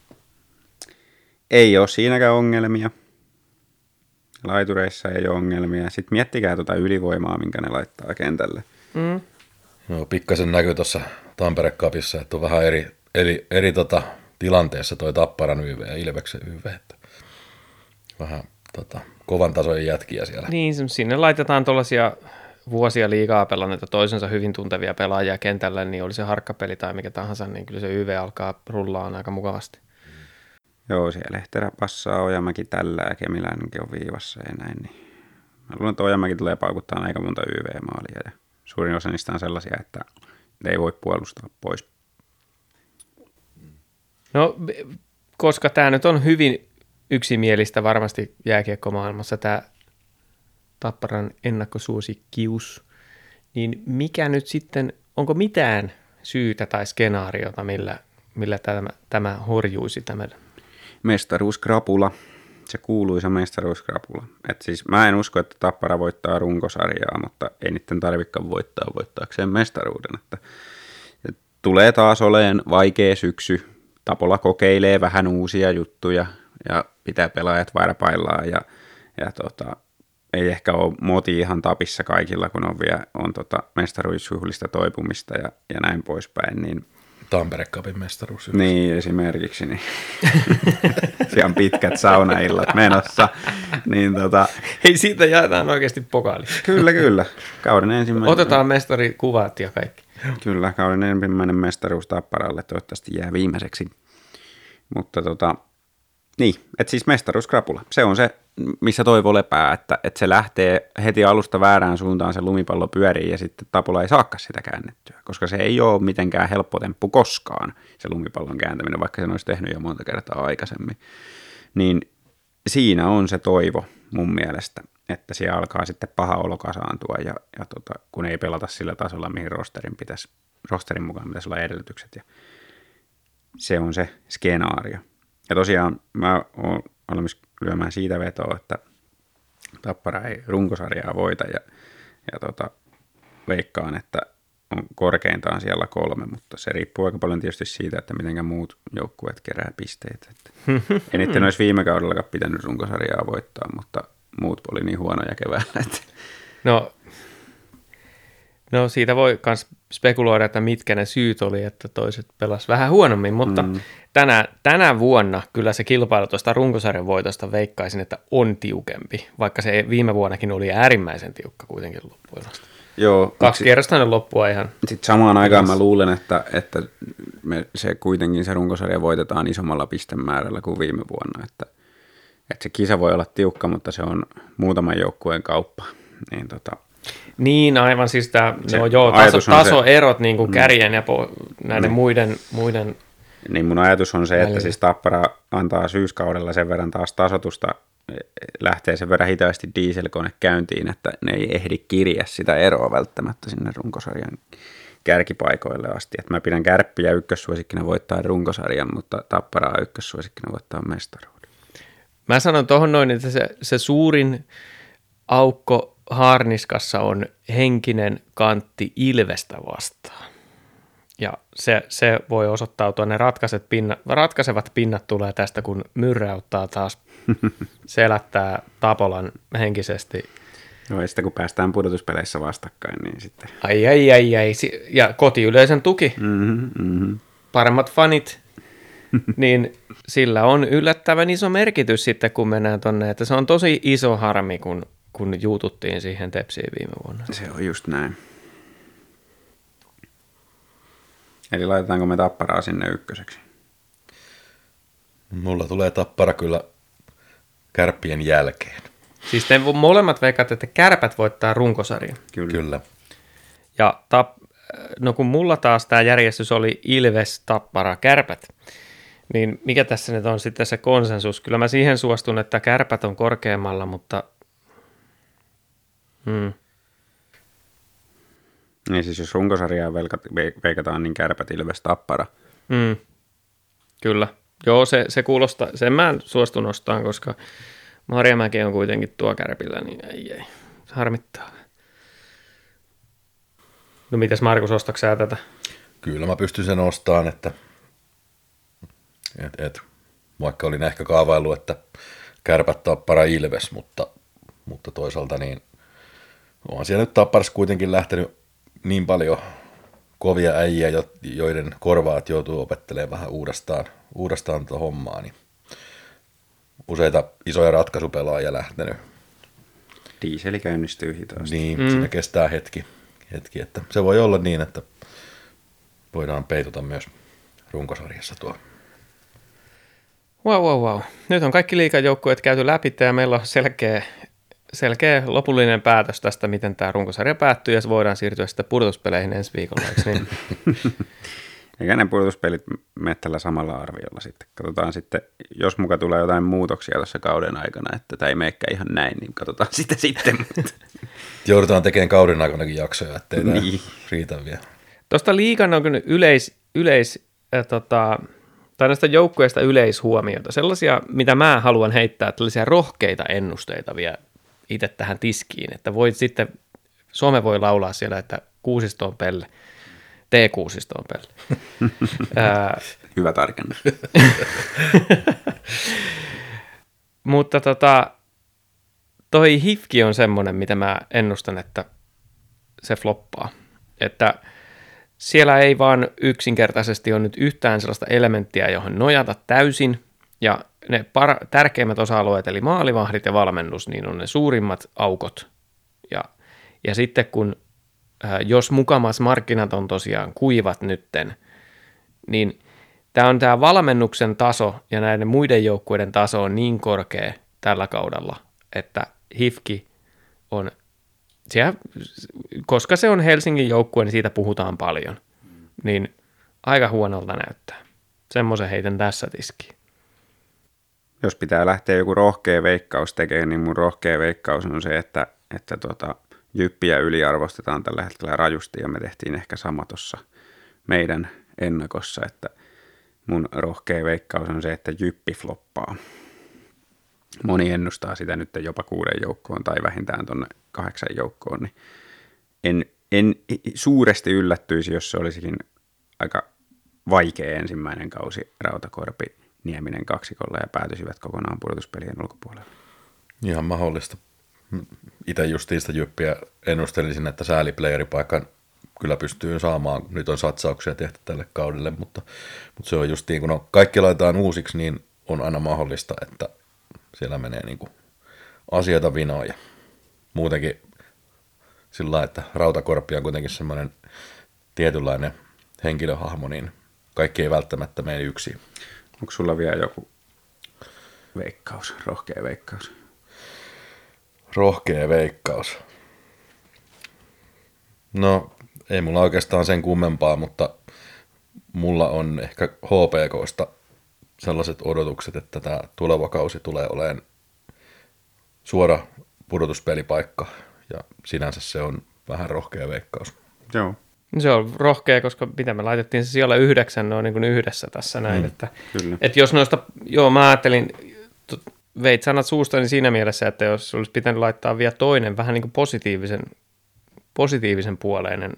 ei ole siinäkään ongelmia. Laitureissa ei ole ongelmia. Sitten miettikää tuota ylivoimaa, minkä ne laittaa kentälle. Mm. No, pikkasen näkyy tuossa Tampere Cupissa, että on vähän eri, eri, eri tota, tilanteessa toi Tapparan YV ja Ilveksen YV. Että vähän tota, kovan tasojen jätkiä siellä. Niin, sinne laitetaan tuollaisia vuosia liigaa pelanneita toisensa hyvin tuntevia pelaajia kentälle, niin oli se harkkapeli tai mikä tahansa, niin kyllä se YV alkaa rullaan aika mukavasti. Joo, siellä Lehterä passaa, Ojamäki tällä ja Kemiläinenkin on viivassa ja näin. Niin. Mä luulen, että Ojamäki tulee paukuttaa aika monta YV-maalia ja suurin osa niistä on sellaisia, että ne ei voi puolustaa pois. No, koska tämä nyt on hyvin yksimielistä varmasti jääkiekkomaailmassa tämä Tapparan ennakkosuosikkius, niin mikä nyt sitten, onko mitään syytä tai skenaariota, millä, millä tämä, tämä horjuisi tämä? Mestaruuskrapula, se kuuluisa mestaruuskrapula. Et siis mä en usko, että Tappara voittaa runkosarjaa, mutta ei niiden tarvikaan voittaa voittaakseen mestaruuden. Että, et tulee taas oleen vaikea syksy. Tapola kokeilee vähän uusia juttuja ja pitää pelaajat varpaillaan ja, ja tota, ei ehkä ole moti ihan tapissa kaikilla, kun on vielä on tota mestaruusjuhlista toipumista ja, ja näin poispäin, niin Tampere Cupin mestaruus. niin, esimerkiksi. Niin. Siellä on pitkät saunaillat menossa. Niin tota, Hei, siitä jaetaan oikeasti pokaali. kyllä, kyllä. Kauden ensimmäinen, Otetaan mestarikuvat ja kaikki. Kyllä, kauden ensimmäinen mestaruus Tapparalle toivottavasti jää viimeiseksi. Mutta tota, niin, että siis mestaruuskrapula. Se on se, missä toivo lepää, että, että se lähtee heti alusta väärään suuntaan, se lumipallo pyörii ja sitten Tapula ei saakaan sitä käännettyä, koska se ei ole mitenkään helppo temppu koskaan, se lumipallon kääntäminen, vaikka sen olisi tehnyt jo monta kertaa aikaisemmin. Niin siinä on se toivo mun mielestä, että siellä alkaa sitten paha olo kasaantua ja, ja tota, kun ei pelata sillä tasolla, mihin rosterin, pitäisi, rosterin mukaan pitäisi olla edellytykset ja se on se skenaario. Ja tosiaan mä oon valmis lyömään siitä vetoa, että Tappara ei runkosarjaa voita ja, ja tota, veikkaan, että on korkeintaan siellä kolme, mutta se riippuu aika paljon tietysti siitä, että miten muut joukkueet kerää pisteet. Että en niiden olisi viime kaudellakaan pitänyt runkosarjaa voittaa, mutta muut oli niin huonoja keväällä, että No, no siitä voi myös spekuloida, että mitkä ne syyt oli, että toiset pelas vähän huonommin, mutta mm. tänä, tänä vuonna kyllä se kilpailu tuosta runkosarjan voitosta veikkaisin, että on tiukempi, vaikka se viime vuonnakin oli äärimmäisen tiukka kuitenkin loppujen joo. Kaksi kierrosta ne loppua ihan. Sitten samaan aikaan mä luulen, että, että me, se kuitenkin se runkosarja voitetaan isommalla pistemäärällä kuin viime vuonna. Että, että se kisa voi olla tiukka, mutta se on muutaman joukkueen kauppa. Niin tota, Niin, aivan siis tämä, Se no joo, taso, on se- tasoerot niin kuin kärjen ja po, näiden muiden, muiden niin mun ajatus on se, että siis Tappara antaa syyskaudella sen verran taas tasotusta, eh, lähtee sen verran hitaasti dieselkone käyntiin, että ne ei ehdi kirjaa sitä eroa välttämättä sinne runkosarjan kärkipaikoille asti. Et mä pidän kärppiä ykkössuosikkina voittaa runkosarjan, mutta Tapparaa ykkössuosikkina voittaa mestaruuden. Mä sanon tuohon noin, että se, se suurin aukko Harniskassa on henkinen kantti Ilvestä vastaan. Ja se, se voi osoittautua, ne ratkaiset pinna, ratkaisevat pinnat tulee tästä, kun myrräyttää taas selättää Tapolan henkisesti. No ja sitten kun päästään pudotuspeleissä vastakkain, niin sitten... Ai, ai, ai, ai. Ja kotiyleisön tuki, Mm-hmm, mm-hmm. paremmat fanit, niin sillä on yllättävän iso merkitys sitten, kun mennään tonne. Että se on tosi iso harmi, kun, kun juututtiin siihen tepsiin viime vuonna. Se on just näin. Eli laitetaanko me Tapparaa sinne ykköseksi? Mulla tulee tappara kyllä kärppien jälkeen. Siis te molemmat veikkaat, että kärpät voittaa runkosarjan. Kyllä. Kyllä. Ja tap, no kun mulla taas tämä järjestys oli Ilves, Tappara, Kärpät, niin mikä tässä nyt on sitten se konsensus? Kyllä mä siihen suostun, että Kärpät on korkeammalla, mutta hmm. Niin siis jos runkosarjaa veikataan, niin kärpät Ilves Tappara. Mm. Kyllä. Joo, se, se kuulostaa, sen mä suostun nostaan, koska Marjamäki on kuitenkin tuo kärpillä, niin ei, ei. Se harmittaa. No mitäs Markus, ostatko sä tätä? Kyllä mä pystyn sen ostamaan, että et, et, vaikka olin ehkä kaavaillut, että kärpät tappara Ilves, mutta, mutta toisaalta niin onhan siellä nyt tapparas kuitenkin lähtenyt niin paljon kovia äijä, jo- joiden korvaat joutuu opettelemaan vähän uudestaan, uudestaan tuota hommaa, niin useita isoja ratkaisupelaajia lähtenyt. Diiseli käynnistyy hitaasti. Niin, mm. siinä kestää hetki, hetki, että se voi olla niin, että voidaan peituta myös runkosarjassa tuo. Wow, wow, wow. Nyt on kaikki liikajoukkueet käyty läpi ja meillä on selkeä, selkeä lopullinen päätös tästä, miten tämä runkosarja päättyy ja se voidaan siirtyä sitten pudotuspeleihin ensi viikolla, eikö niin? Eikä ne pudotuspelit mene tällä samalla arviolla sitten. Katsotaan sitten, jos muka tulee jotain muutoksia tässä kauden aikana, että tämä ei meekään ihan näin, niin katsotaan sitä sitten. Joudutaan tekemään kauden aikanakin jaksoja, ettei tämä Niin. riitä vielä. Tuosta liikan on kyllä yleis, yleis äh, tota, tai näistä joukkueista yleishuomiota. Sellaisia, mitä mä haluan heittää, tällaisia rohkeita ennusteita vielä itse tähän tiskiin, että voit sitten, Suome voi laulaa siellä, että kuusisto on pelle, T-kuusisto on pelle. Hyvä tarkennus. mutta tota, toi hifki on semmoinen, mitä mä ennustan, että se floppaa. Että siellä ei vaan yksinkertaisesti ole nyt yhtään sellaista elementtiä, johon nojata täysin, ja ne par- tärkeimmät osa-alueet, eli maalivahdit ja valmennus, niin on ne suurimmat aukot. Ja, ja sitten kun, äh, jos mukamas markkinat on tosiaan kuivat nytten, niin tämä on tämä valmennuksen taso ja näiden muiden joukkueiden taso on niin korkea tällä kaudella, että Hifki on, siellä, koska se on Helsingin joukkue, niin siitä puhutaan paljon, niin aika huonolta näyttää. Semmoisen heitän tässä tiskiin. Jos pitää lähteä joku rohkea veikkaus tekemään, niin mun rohkea veikkaus on se, että, että tota, jyppiä yliarvostetaan tällä hetkellä rajusti ja me tehtiin ehkä sama tuossa meidän ennakossa, että mun rohkea veikkaus on se, että jyppi floppaa. Moni ennustaa sitä nyt jopa kuuden joukkoon tai vähintään tuonne kahdeksan joukkoon, niin en, en suuresti yllättyisi, jos se olisikin aika vaikea ensimmäinen kausi Rautakorpi Nieminen kaksikolla ja päätyisivät kokonaan pudotuspelien ulkopuolelle. Ihan mahdollista. Itse justiista jyppiä ennustelisin, että sääliplayeripaikan kyllä pystyy saamaan. Nyt on satsauksia tehty tälle kaudelle, mutta, mutta se on justiin, kun on, kaikki laitetaan uusiksi, niin on aina mahdollista, että siellä menee niin kuin asioita vinoon. Ja muutenkin sillä lailla, että Rautakorppi on kuitenkin semmoinen tietynlainen henkilöhahmo, niin kaikki ei välttämättä mene yksin. Onko sulla vielä joku veikkaus, rohkea veikkaus? Rohkea veikkaus. No, ei mulla oikeastaan sen kummempaa, mutta mulla on ehkä HPKsta sellaiset odotukset, että tämä tuleva kausi tulee olemaan suora pudotuspelipaikka, ja sinänsä se on vähän rohkea veikkaus. Joo, Se on rohkea, koska mitä me laitettiin se siellä yhdeksän, ne on niin yhdessä tässä näin. Mm, että, kyllä. että jos noista, joo mä ajattelin, veit sanat suustani siinä mielessä, että jos olisi pitänyt laittaa vielä toinen vähän niin kuin positiivisen, positiivisen puoleinen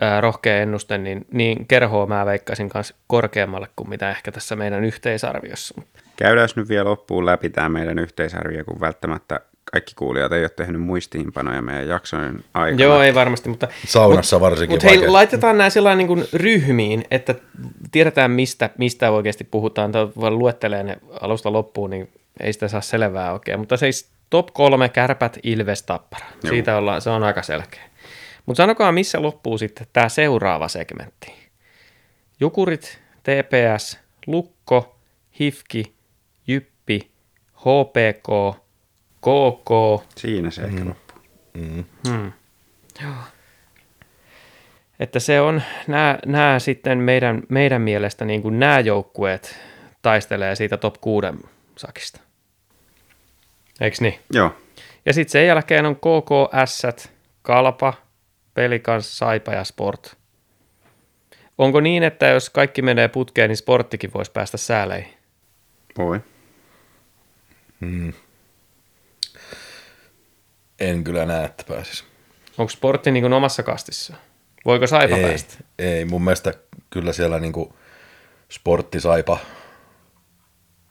ää, rohkea ennuste, niin, niin kerhoa mä veikkaisin kanssa korkeammalle kuin mitä ehkä tässä meidän yhteisarviossa. Käydään nyt vielä loppuun läpi tämä meidän yhteisarvio, kun välttämättä kaikki kuulijat ei ole tehnyt muistiinpanoja meidän jaksojen aikana. Joo, ei varmasti, mutta Saunassa varsinkin Mutta hei, laitetaan nämä sellainen niin ryhmiin, että tiedetään mistä, mistä oikeasti puhutaan. Tai voi luettelee ne alusta loppuun, niin ei sitä saa selvää oikein. Mutta siis top kolme, kärpät, ilves, tappara. Joo. Siitä ollaan, se on aika selkeä. Mutta sanokaa, missä loppuu sitten tämä seuraava segmentti. Jukurit, TPS, Lukko, Hifki, Jyppi, HPK, KK, Siinä se ehkä loppuu. Että se on, nämä, nämä sitten meidän, meidän mielestä niin kuin nämä joukkueet taistelee siitä top 6 sakista. Eikö niin? Joo, Ja sitten sen jälkeen on KKS, Kalpa, Pelikans, Saipa ja Sport. Onko niin, että jos kaikki menee putkeen, niin sporttikin voisi päästä sääleihin? voi. En kyllä näe, että pääsis. Onko sportti niin omassa kastissa? Voiko Saipa Ei, päästä? ei, mun mielestä kyllä siellä niinku sporttisaipa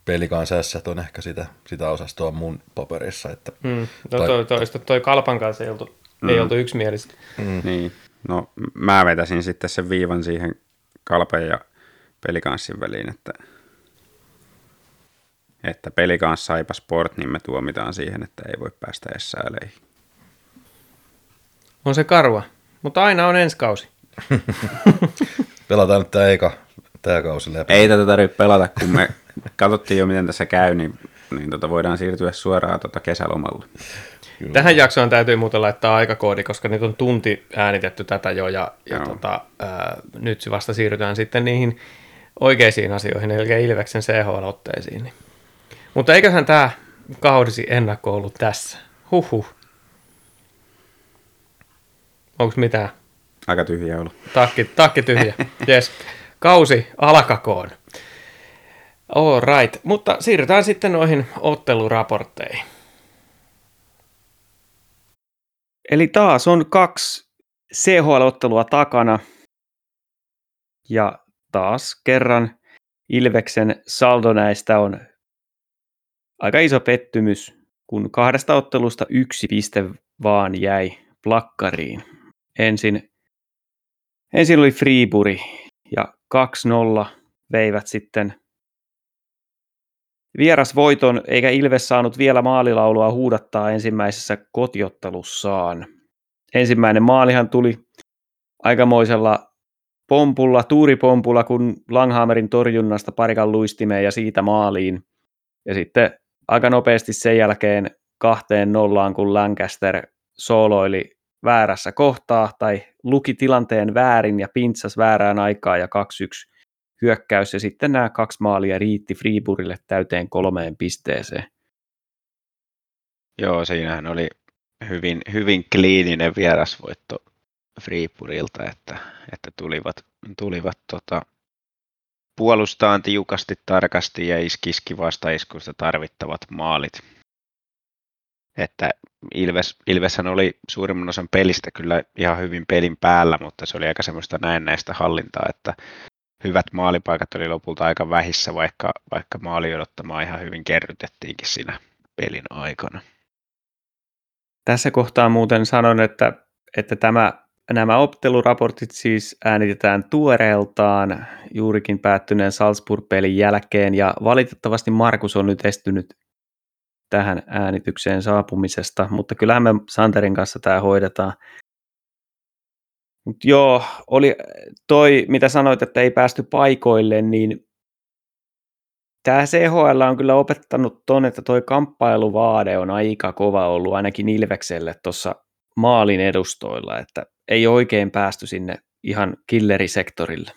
Pelikaan sässät on ehkä sitä, sitä osastoa mun paperissa. Että, Mm. No Tai- toi, toi, toi, toi Kalpan kanssa ei oltu, mm. ei oltu yksimielistä. Mm. Niin, no mä vetäisin sitten sen viivan siihen kalpen ja pelikanssin väliin, että, että pelikans saipa sport, niin me tuomitaan siihen, että ei voi päästä edes sääleihin. On se karua, mutta aina on ensi kausi. Pelataan nyt tämä eka, tämä kausi läpi. Ei tätä tarvitse pelata, kun me katsottiin jo, miten tässä käy, niin, niin tota voidaan siirtyä suoraan tota kesälomalle. Kyllä. Tähän jaksoon täytyy muuten laittaa aikakoodi, koska nyt on tunti äänitetty tätä jo ja, ja Joo. tota, ää, nyt vasta siirrytään sitten niihin oikeisiin asioihin, eli Ilveksen CHL-otteisiin. Niin. Mutta eiköhän tämä kaudisi ennakko ollut tässä. Huhhuh. Onko mitään? Aika tyhjä ollut. Takki, takki tyhjä. Yes. Kausi alkakoon. All right. Mutta siirrytään sitten noihin otteluraportteihin. Eli taas on kaksi CHL-ottelua takana. Ja taas kerran Ilveksen saldo näistä on aika iso pettymys, kun kahdesta ottelusta yksi piste vaan jäi plakkariin. Ensin Ensin oli Freeburi ja 2-0 veivät sitten vierasvoiton, eikä Ilves saanut vielä maalilaulua huudattaa ensimmäisessä kotiottelussaan. Ensimmäinen maalihan tuli aikamoisella pompulla, tuuripompulla, kun Langhammerin torjunnasta parikan luistimeen ja siitä maaliin. Ja sitten aika nopeasti sen jälkeen kahteen nollaan, kun Lancaster sooloili väärässä kohtaa tai luki tilanteen väärin ja pintsas väärään aikaan ja 2-1 hyökkäys ja sitten nämä kaksi maalia riitti Freeburille täyteen kolmeen pisteeseen. Joo, siinähän oli hyvin, hyvin kliininen vierasvoitto Freepurilta, että, että tulivat, tulivat tota, puolustaan tiukasti, tarkasti ja iskiski vastaiskuista tarvittavat maalit. Että Ilves, Ilveshän oli suurimman osan pelistä kyllä ihan hyvin pelin päällä, mutta se oli aika semmoista näennäistä hallintaa, että hyvät maalipaikat oli lopulta aika vähissä, vaikka, vaikka maali odottamaan ihan hyvin kerrytettiinkin siinä pelin aikana. Tässä kohtaa muuten sanon, että, että tämä, nämä otteluraportit siis äänitetään tuoreeltaan juurikin päättyneen Salzburg-pelin jälkeen ja valitettavasti Markus on nyt estynyt tähän äänitykseen saapumisesta, mutta kyllähän me Santerin kanssa tämä hoidetaan. Mut joo, oli toi, mitä sanoit, että ei päästy paikoille, niin tämä CHL on kyllä opettanut ton, että toi kamppailuvaade on aika kova ollut ainakin Ilvekselle tuossa maalin edustoilla, että ei oikein päästy sinne ihan killerisektorille.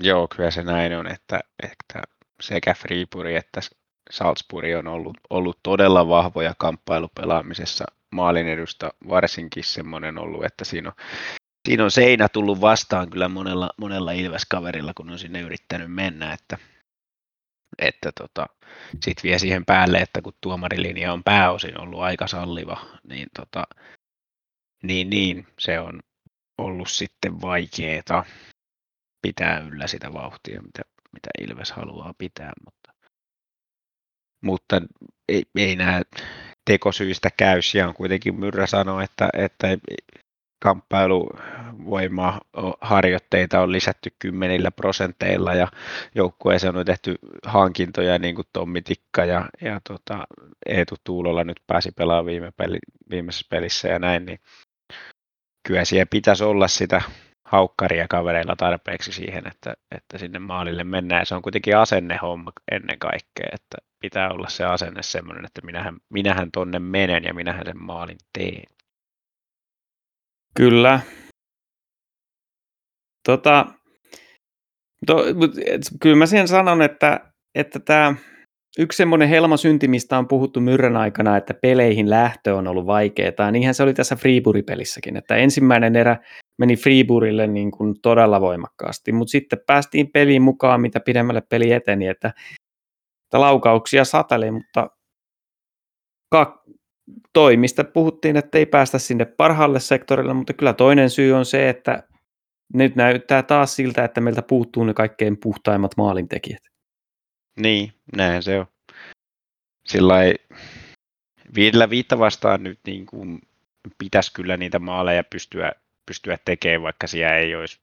Joo, kyllä se näin on, että, että sekä Freepuri että Salzburg on ollut, ollut todella vahvoja kamppailupelaamisessa. Maalin edusta varsinkin semmoinen ollut, että siinä on, siinä on seinä tullut vastaan kyllä monella, monella Ilves-kaverilla, kun on sinne yrittänyt mennä, että, että tota, sitten vie siihen päälle, että kun tuomarilinja on pääosin ollut aika salliva, niin, tota, niin, niin se on ollut sitten vaikeeta pitää yllä sitä vauhtia, mitä, mitä Ilves haluaa pitää, mutta, mutta ei, ei nämä tekosyistä käy. Siellä on kuitenkin Myrrä sanoi, että, että kamppailuvoima harjoitteita on lisätty kymmenillä prosenteilla ja joukkueeseen on tehty hankintoja niin kuin Tommi Tikka ja, ja tota, Eetu Tuulolla nyt pääsi pelaamaan viime peli, viimeisessä pelissä ja näin, niin kyllä siellä pitäisi olla sitä haukkaria kavereilla tarpeeksi siihen, että, että sinne maalille mennään. Se on kuitenkin asennehomma ennen kaikkea, että pitää olla se asenne semmoinen, että minähän, minähän tonne menen ja minähän sen maalin teen. Kyllä. Tota, to, mut, et, kyllä mä siihen sanon, että, että tämä yksi semmoinen helmasynti, mistä on puhuttu myrrän aikana, että peleihin lähtö on ollut vaikeaa, niinhän se oli tässä Freeburi-pelissäkin, että ensimmäinen erä meni Freeburille niin kuin todella voimakkaasti, mutta sitten päästiin peliin mukaan, mitä pidemmälle peli eteni, että, että laukauksia sateli, mutta ka- toi, mistä puhuttiin, että ei päästä sinne parhaalle sektorille, mutta kyllä toinen syy on se, että nyt näyttää taas siltä, että meiltä puuttuu ne kaikkein puhtaimmat maalintekijät. Niin, näin se on. Sillä viidellä viitta vastaan nyt niin kuin pitäisi kyllä niitä maaleja pystyä, pystyä tekemään, vaikka siellä ei olisi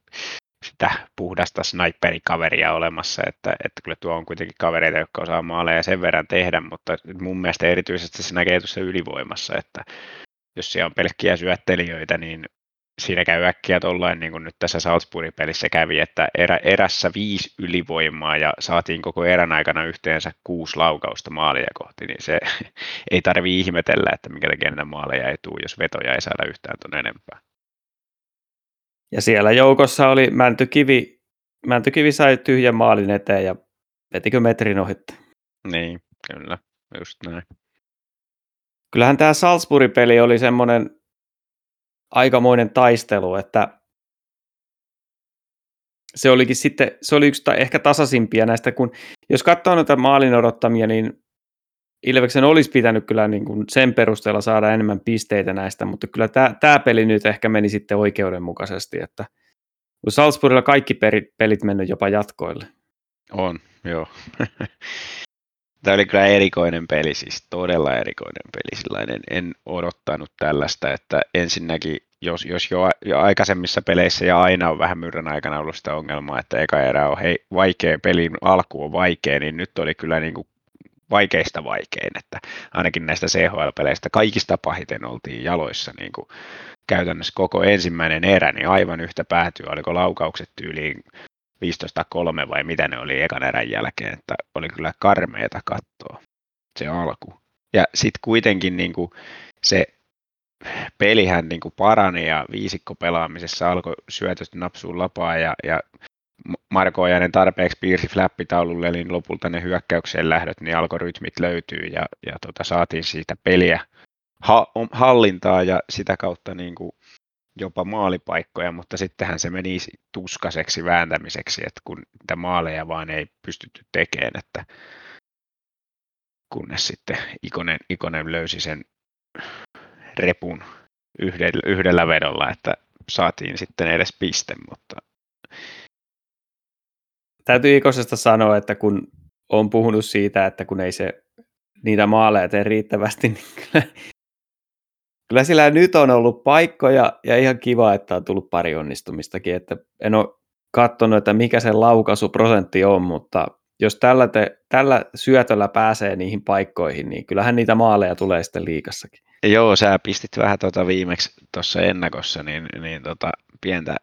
sitä puhdasta sniperikaveria olemassa, että, että kyllä tuo on kuitenkin kavereita, jotka osaa maaleja sen verran tehdä, mutta mun mielestä erityisesti se näkee tuossa ylivoimassa, että jos siellä on pelkkiä syöttelijöitä, niin siinä käy äkkiä tollain, niin kuin nyt tässä Salzburgin pelissä kävi, että erä, erässä viisi ylivoimaa ja saatiin koko erän aikana yhteensä kuusi laukausta maalia kohti, niin se ei tarvi ihmetellä, että minkä takia näitä maaleja ei tule, jos vetoja ei saada yhtään tuonne enempää. Ja siellä joukossa oli Mäntykivi, Mäntykivi sai tyhjän maalin eteen ja vetikö metrin ohitte. Niin, kyllä, just näin. Kyllähän tämä Salzburgin peli oli semmoinen aikamoinen taistelu, että se olikin sitten, se oli yksi ehkä tasaisimpia näistä, kun jos katsoo noita maalin odottamia, niin Ilveksen olisi pitänyt kyllä niin kuin sen perusteella saada enemmän pisteitä näistä, mutta kyllä tämä, tämä peli nyt ehkä meni sitten oikeudenmukaisesti, että Salzburgilla kaikki pelit mennyt jopa jatkoille. On, joo. Tämä oli kyllä erikoinen peli, siis todella erikoinen peli. Sillainen en odottanut tällaista, että ensinnäkin, jos, jos jo, jo aikaisemmissa peleissä ja aina on vähän myrrän aikana ollut sitä ongelmaa, että eka erä on hei, vaikea, pelin alku on vaikea, niin nyt oli kyllä niin kuin vaikeista vaikein, että ainakin näistä CHL-peleistä kaikista pahiten oltiin jaloissa niin kuin käytännössä koko ensimmäinen erä, niin aivan yhtä päätyy, oliko laukaukset tyyliin 15-3 vai mitä ne oli ekan erän jälkeen, että oli kyllä karmeeta kattoa se alku. Ja sitten kuitenkin niin kuin se pelihän niin kuin parani ja viisikko pelaamisessa alkoi syötöstä napsuun lapaa ja, ja Marko Ojanen tarpeeksi piirsi flappitaululle, niin lopulta ne hyökkäykseen lähdöt, niin algoritmit löytyy ja, ja tota, saatiin siitä peliä ha- hallintaa ja sitä kautta niin kuin jopa maalipaikkoja, mutta sittenhän se meni tuskaseksi vääntämiseksi, että kun niitä maaleja vaan ei pystytty tekemään, että kunnes sitten Ikonen, Ikonen löysi sen repun yhdellä, yhdellä vedolla, että saatiin sitten edes piste, mutta täytyy Ikosesta sanoa, että kun on puhunut siitä, että kun ei se niitä maaleja tee riittävästi, niin kyllä, kyllä sillä nyt on ollut paikkoja ja ihan kiva, että on tullut pari onnistumistakin, että en ole katsonut, että mikä se laukaisuprosentti on, mutta jos tällä, te, tällä syötöllä pääsee niihin paikkoihin, niin kyllähän niitä maaleja tulee sitten liikassakin. Joo, sä pistit vähän tuota viimeksi tuossa ennakossa, niin, niin tota, pientä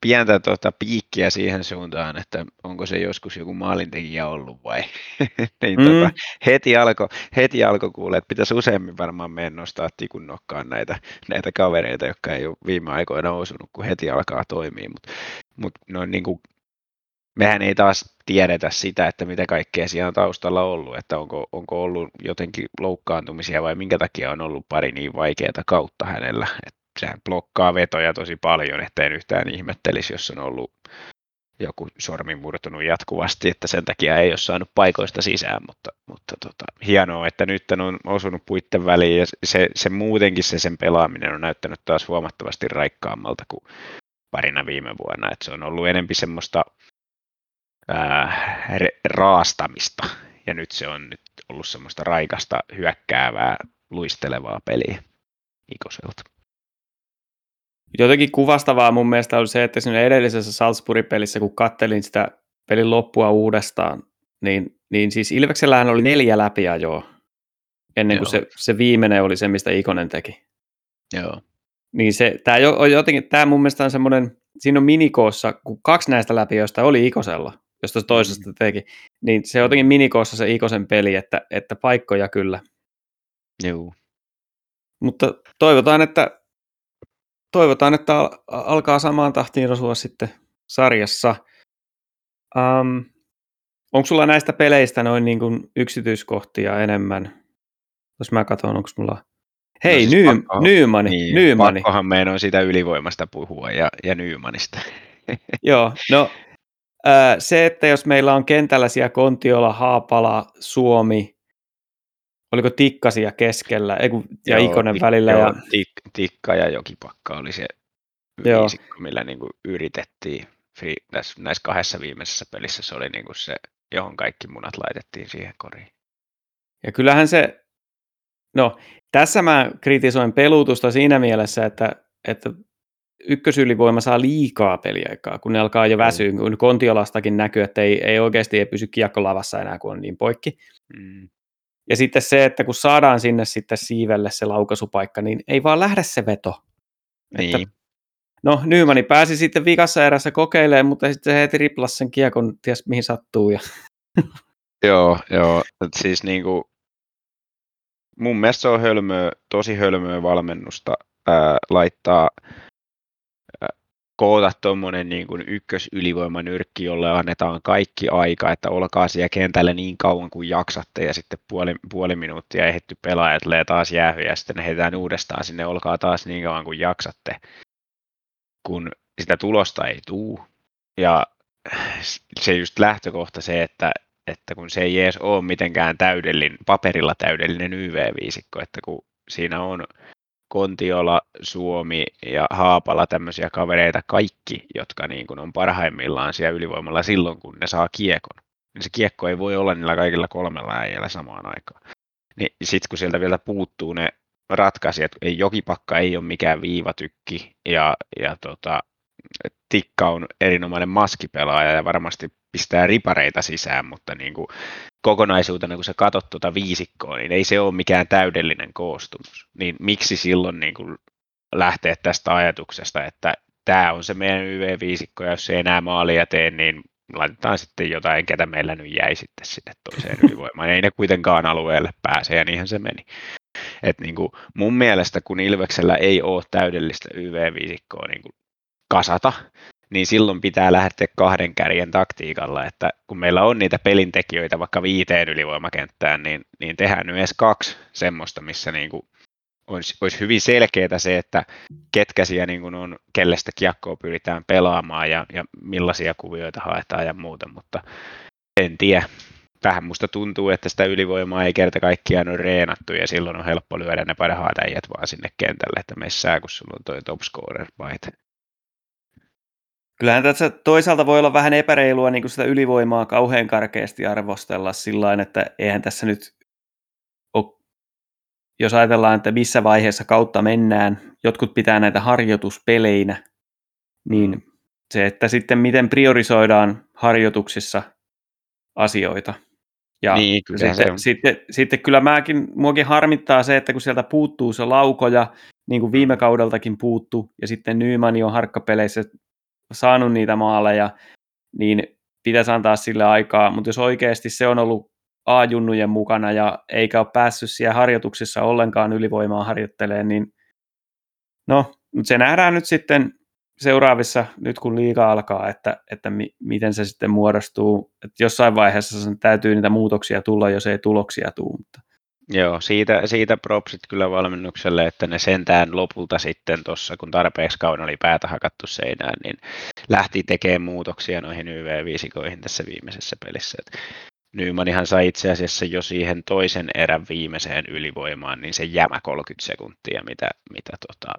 pientä tota, piikkiä siihen suuntaan, että onko se joskus joku maalintekijä ollut vai. niin, mm. tota, heti alkoi heti alko kuulla, että pitäisi useammin varmaan meidän nostaa tikun nokkaan näitä, näitä kavereita, jotka ei ole viime aikoina osunut, kun heti alkaa toimia. Mutta mut, no, niin kuin, mehän ei taas tiedetä sitä, että mitä kaikkea siellä on taustalla ollut, että onko, onko ollut jotenkin loukkaantumisia vai minkä takia on ollut pari niin vaikeaa kautta hänellä. Et sehän blokkaa vetoja tosi paljon, että en yhtään ihmettelisi, jos on ollut joku sormi murtunut jatkuvasti, että sen takia ei ole saanut paikoista sisään, mutta, mutta tota, hienoa, että nyt on osunut puitten väliin ja se, se muutenkin se sen pelaaminen on näyttänyt taas huomattavasti raikkaammalta kuin parina viime vuonna, että se on ollut enempi semmoista ää, raastamista ja nyt se on nyt ollut semmoista raikasta hyökkäävää luistelevaa peliä Ikoselta. Jotenkin kuvastavaa mun mielestä oli se, että siinä edellisessä Salzburgin pelissä, kun kattelin sitä pelin loppua uudestaan, niin, niin siis Ilveksellähän oli neljä läpiajoa ennen kuin se, se viimeinen oli se, mistä Ikonen teki. Joo. Niin se, tämä on jotenkin, tämä mun mielestä on semmoinen, siinä on minikoossa, kun kaksi näistä läpiöistä oli Ikosella, josta se toisesta mm. teki, niin se on jotenkin minikoossa se Ikosen peli, että, että paikkoja kyllä. Joo. Mutta toivotaan, että toivotaan, että alkaa samaan tahtiin rosua sitten sarjassa. Um, onko sulla näistä peleistä noin niin kuin yksityiskohtia enemmän? Jos mä katson, onko mulla... Hei, no siis Ny- pakko, Nymani, niin. Pakkohan meidän on sitä ylivoimasta puhua ja, ja Nymanista. Joo, no se, että jos meillä on kentällä siellä Kontiola, Haapala, Suomi, oliko tikkasia keskellä ei kun, ja joo, Ikonen tik, välillä. Joo, ja... Tik, tikka ja Jokipakka oli se joo. viisikko, millä niin kuin yritettiin. Näissä, näissä kahdessa viimeisessä pelissä se oli niin kuin se johon kaikki munat laitettiin siihen koriin. Ja kyllähän se, no tässä mä kritisoin pelutusta siinä mielessä, että, että ykkösylivoima saa liikaa peliaikaa, kun ne alkaa jo väsyä, kun Kontiolastakin näkyy, että ei, ei oikeasti ei pysy kiekko lavassa enää, kun on niin poikki. Mm. Ja sitten se, että kun saadaan sinne sitten siivelle se laukaisupaikka, niin ei vaan lähde se veto. Niin. Että, no Nymani pääsi sitten vikassa erässä kokeilemaan, mutta sitten se heti riplasi sen kiekon, ties mihin sattuu. Ja... joo, joo. Et siis niinku, mun mielestä se on hölmöä, tosi hölmöä valmennusta ää, laittaa koota tuommoinen niin kuin ykkösylivoimanyrkki, jolle annetaan kaikki aika, että olkaa siellä kentällä niin kauan kuin jaksatte ja sitten puoli, puoli minuuttia ehditty pelaajat lee taas jäähyä ja sitten ne heitetään uudestaan sinne, olkaa taas niin kauan kuin jaksatte, kun sitä tulosta ei tuu. Ja se just lähtökohta se, että, että kun se ei edes ole mitenkään täydellinen, paperilla täydellinen YV-viisikko, että kun siinä on Kontiola, Suomi ja Haapala tämmöisiä kavereita kaikki, jotka niin kuin on parhaimmillaan siellä ylivoimalla silloin, kun ne saa kiekon. Niin se kiekko ei voi olla niillä kaikilla kolmella äijällä samaan aikaan. Niin sitten kun sieltä vielä puuttuu ne ratkaisijat, ei jokipakka ei ole mikään viivatykki ja, ja tota, Tikka on erinomainen maskipelaaja ja varmasti pistää ripareita sisään, mutta niin kuin kokonaisuutena, kun sä katsot tuota viisikkoa, niin ei se ole mikään täydellinen koostumus. Niin miksi silloin niin kuin lähteä tästä ajatuksesta, että tämä on se meidän YV-viisikko, ja jos se ei enää maalia tee, niin laitetaan sitten jotain, ketä meillä nyt jäi sitten sinne toiseen ylivoimaan. Ei ne kuitenkaan alueelle pääse, ja niinhän se meni. Et niin kuin mun mielestä, kun Ilveksellä ei ole täydellistä YV-viisikkoa niin kuin kasata, niin silloin pitää lähteä kahden kärjen taktiikalla, että kun meillä on niitä pelintekijöitä vaikka viiteen ylivoimakenttään, niin, niin tehdään nyt edes kaksi semmoista, missä niin kuin olisi, olisi hyvin selkeää se, että ketkä siellä niin kuin on, kellestä kiekkoa pyritään pelaamaan ja, ja millaisia kuvioita haetaan ja muuta, mutta en tiedä. Vähän musta tuntuu, että sitä ylivoimaa ei kerta kaikkiaan ole reenattu ja silloin on helppo lyödä ne parhaat äijät vaan sinne kentälle, että meissä kun sulla on toi top scorer paite. Kyllähän tässä toisaalta voi olla vähän epäreilua niin kuin sitä ylivoimaa kauhean karkeasti arvostella sillä että eihän tässä nyt ole, jos ajatellaan, että missä vaiheessa kautta mennään, jotkut pitää näitä harjoituspeleinä, niin se, että sitten miten priorisoidaan harjoituksissa asioita. Ja niin, kyllä sitten, se on. Sitten, sitten kyllä mäkin, muakin harmittaa se, että kun sieltä puuttuu se laukoja, niin kuin viime kaudeltakin puuttu, ja sitten Nyman on harkkapeleissä saanut niitä maaleja, niin pitäisi antaa sille aikaa, mutta jos oikeasti se on ollut A-junnujen mukana ja eikä ole päässyt siellä harjoituksissa ollenkaan ylivoimaa harjoitteleen, niin no, mutta se nähdään nyt sitten seuraavissa, nyt kun liiga alkaa, että, että mi, miten se sitten muodostuu. Että jossain vaiheessa sen täytyy niitä muutoksia tulla, jos ei tuloksia tule. Mutta Joo, siitä, siitä propsit kyllä valmennukselle, että ne sentään lopulta sitten tuossa, kun tarpeeksi kauan oli päätä hakattu seinään, niin lähti tekemään muutoksia noihin YV-viisikoihin tässä viimeisessä pelissä. Et Nymanihan sai itse asiassa jo siihen toisen erän viimeiseen ylivoimaan, niin se jämä 30 sekuntia, mitä, mitä tota,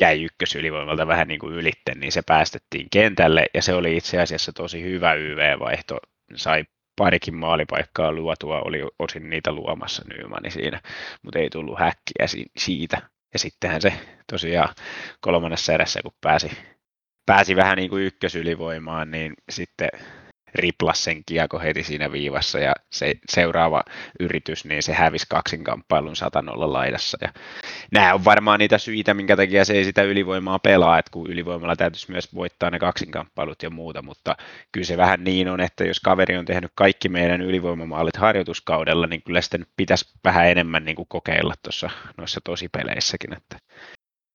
jäi ykkösylivoimalta vähän niin kuin ylitten, niin se päästettiin kentälle, ja se oli itse asiassa tosi hyvä YV-vaihto, sai parikin maalipaikkaa luotua, oli osin niitä luomassa Nymani siinä, mutta ei tullut häkkiä siitä. Ja sittenhän se tosiaan kolmannessa erässä, kun pääsi, pääsi vähän niin kuin ykkösylivoimaan, niin sitten riplas sen kiekko heti siinä viivassa ja se seuraava yritys, niin se hävisi kaksinkamppailun satanolla laidassa. Ja nämä on varmaan niitä syitä, minkä takia se ei sitä ylivoimaa pelaa, että kun ylivoimalla täytyisi myös voittaa ne kaksinkamppailut ja muuta, mutta kyllä se vähän niin on, että jos kaveri on tehnyt kaikki meidän ylivoimamaalit harjoituskaudella, niin kyllä sitten pitäisi vähän enemmän niin kuin kokeilla tuossa noissa tosipeleissäkin, että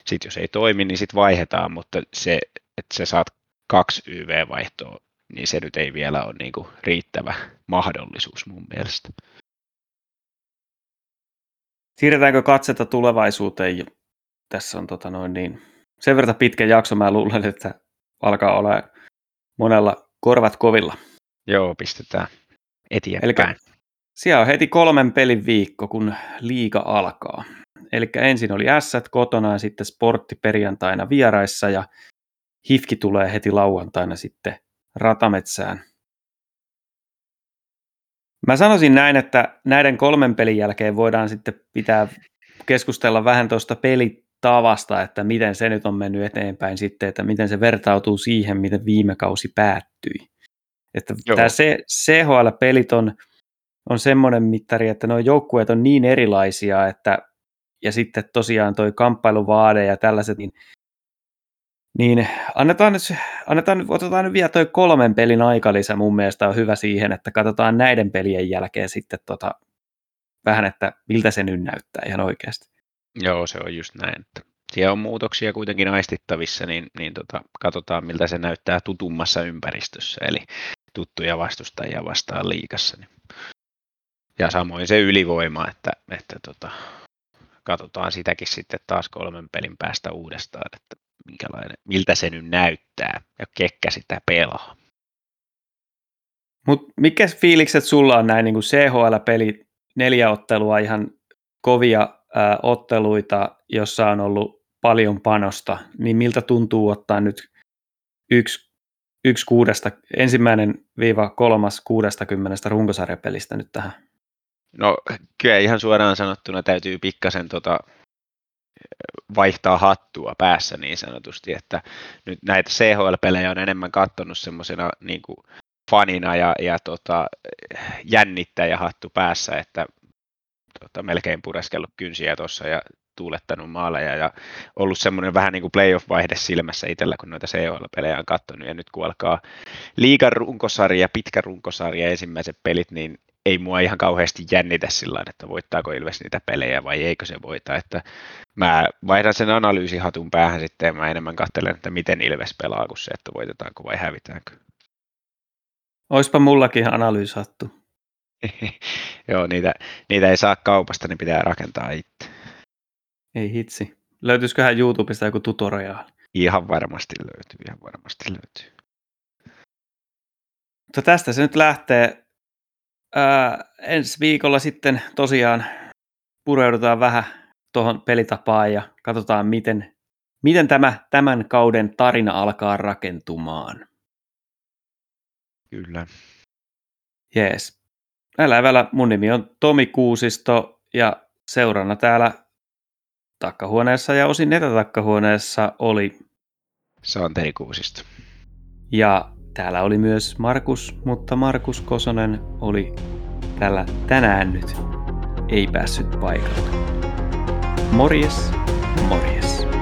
sitten jos ei toimi, niin sitten vaihdetaan, mutta se, että sä saat kaksi YV-vaihtoa niin se nyt ei vielä ole niin kuin riittävä mahdollisuus mun mielestä. Siirretäänkö katsetta tulevaisuuteen? Tässä on tota noin niin, sen verran pitkä jakso, mä luulen, että alkaa olla monella korvat kovilla. Joo, pistetään eteenpäin. Eli siellä on heti kolmen pelin viikko, kun liiga alkaa. Eli ensin oli S kotona ja sitten sportti perjantaina vieraissa ja Hifki tulee heti lauantaina sitten ratametsään. Mä sanoisin näin, että näiden kolmen pelin jälkeen voidaan sitten pitää keskustella vähän tuosta pelitavasta, että miten se nyt on mennyt eteenpäin sitten, että miten se vertautuu siihen, miten viime kausi päättyi. Että Joo. tämä CHL-pelit on, on semmoinen mittari, että nuo joukkueet on niin erilaisia, että ja sitten tosiaan toi kamppailuvaade ja tällaiset, niin, niin annetaan nyt, annetaan nyt, otetaan nyt vielä toi kolmen pelin aikalisä mun mielestä on hyvä siihen, että katsotaan näiden pelien jälkeen sitten tota, vähän, että miltä se nyt näyttää ihan oikeasti. Joo, se on just näin. Että siellä on muutoksia kuitenkin aistittavissa, niin, niin tota, katsotaan miltä se näyttää tutummassa ympäristössä, eli tuttuja vastustajia vastaan liikassa. Niin. Ja samoin se ylivoima, että, että tota, katsotaan sitäkin sitten taas kolmen pelin päästä uudestaan, että minkälainen, miltä se nyt näyttää ja kekkä sitä pelaa. Mutta mikä fiilikset sulla on näin niin kuin CHL-peli, neljä ottelua, ihan kovia ää, otteluita, jossa on ollut paljon panosta, niin miltä tuntuu ottaa nyt yksi, yksi kuudesta, ensimmäinen viiva kolmas kuudestakymmenestä runkosarjapelistä nyt tähän? No kyllä ihan suoraan sanottuna täytyy pikkasen tota, vaihtaa hattua päässä niin sanotusti, että nyt näitä CHL-pelejä on enemmän katsonut semmoisena niin fanina ja, ja tota, jännittäjähattu päässä, että tota, melkein pureskellut kynsiä tuossa ja tuulettanut maaleja ja ollut semmoinen vähän niin kuin playoff-vaihde silmässä itsellä, kun noita CHL-pelejä on katsonut. Ja nyt kun alkaa liigan runkosarja, pitkä runkosarja ensimmäiset pelit, niin ei mua ihan kauheasti jännitä sillä että voittaako Ilves niitä pelejä vai eikö se voita. Että mä vaihdan sen analyysihatun päähän sitten ja mä enemmän katselen, että miten Ilves pelaa kuin se, että voitetaanko vai hävitäänkö. Oispa mullakin analyysihattu. Joo, niitä, niitä ei saa kaupasta, niin pitää rakentaa itse. Ei hitsi. Löytyisiköhän YouTubesta joku tutoriaali? Ihan varmasti löytyy, ihan varmasti löytyy. Mutta tästä se nyt lähtee. Ää, ensi viikolla sitten tosiaan pureudutaan vähän tuohon pelitapaan ja katsotaan, miten, miten tämä tämän kauden tarina alkaa rakentumaan. Kyllä. Jees. Älä välä, mun nimi on Tomi Kuusisto ja seurana täällä takkahuoneessa ja osin etätakkahuoneessa oli Santeri Kuusisto. Ja täällä oli myös Markus, mutta Markus Kosonen oli tällä tänään nyt ei päässyt paikalle. Morjes, morjes.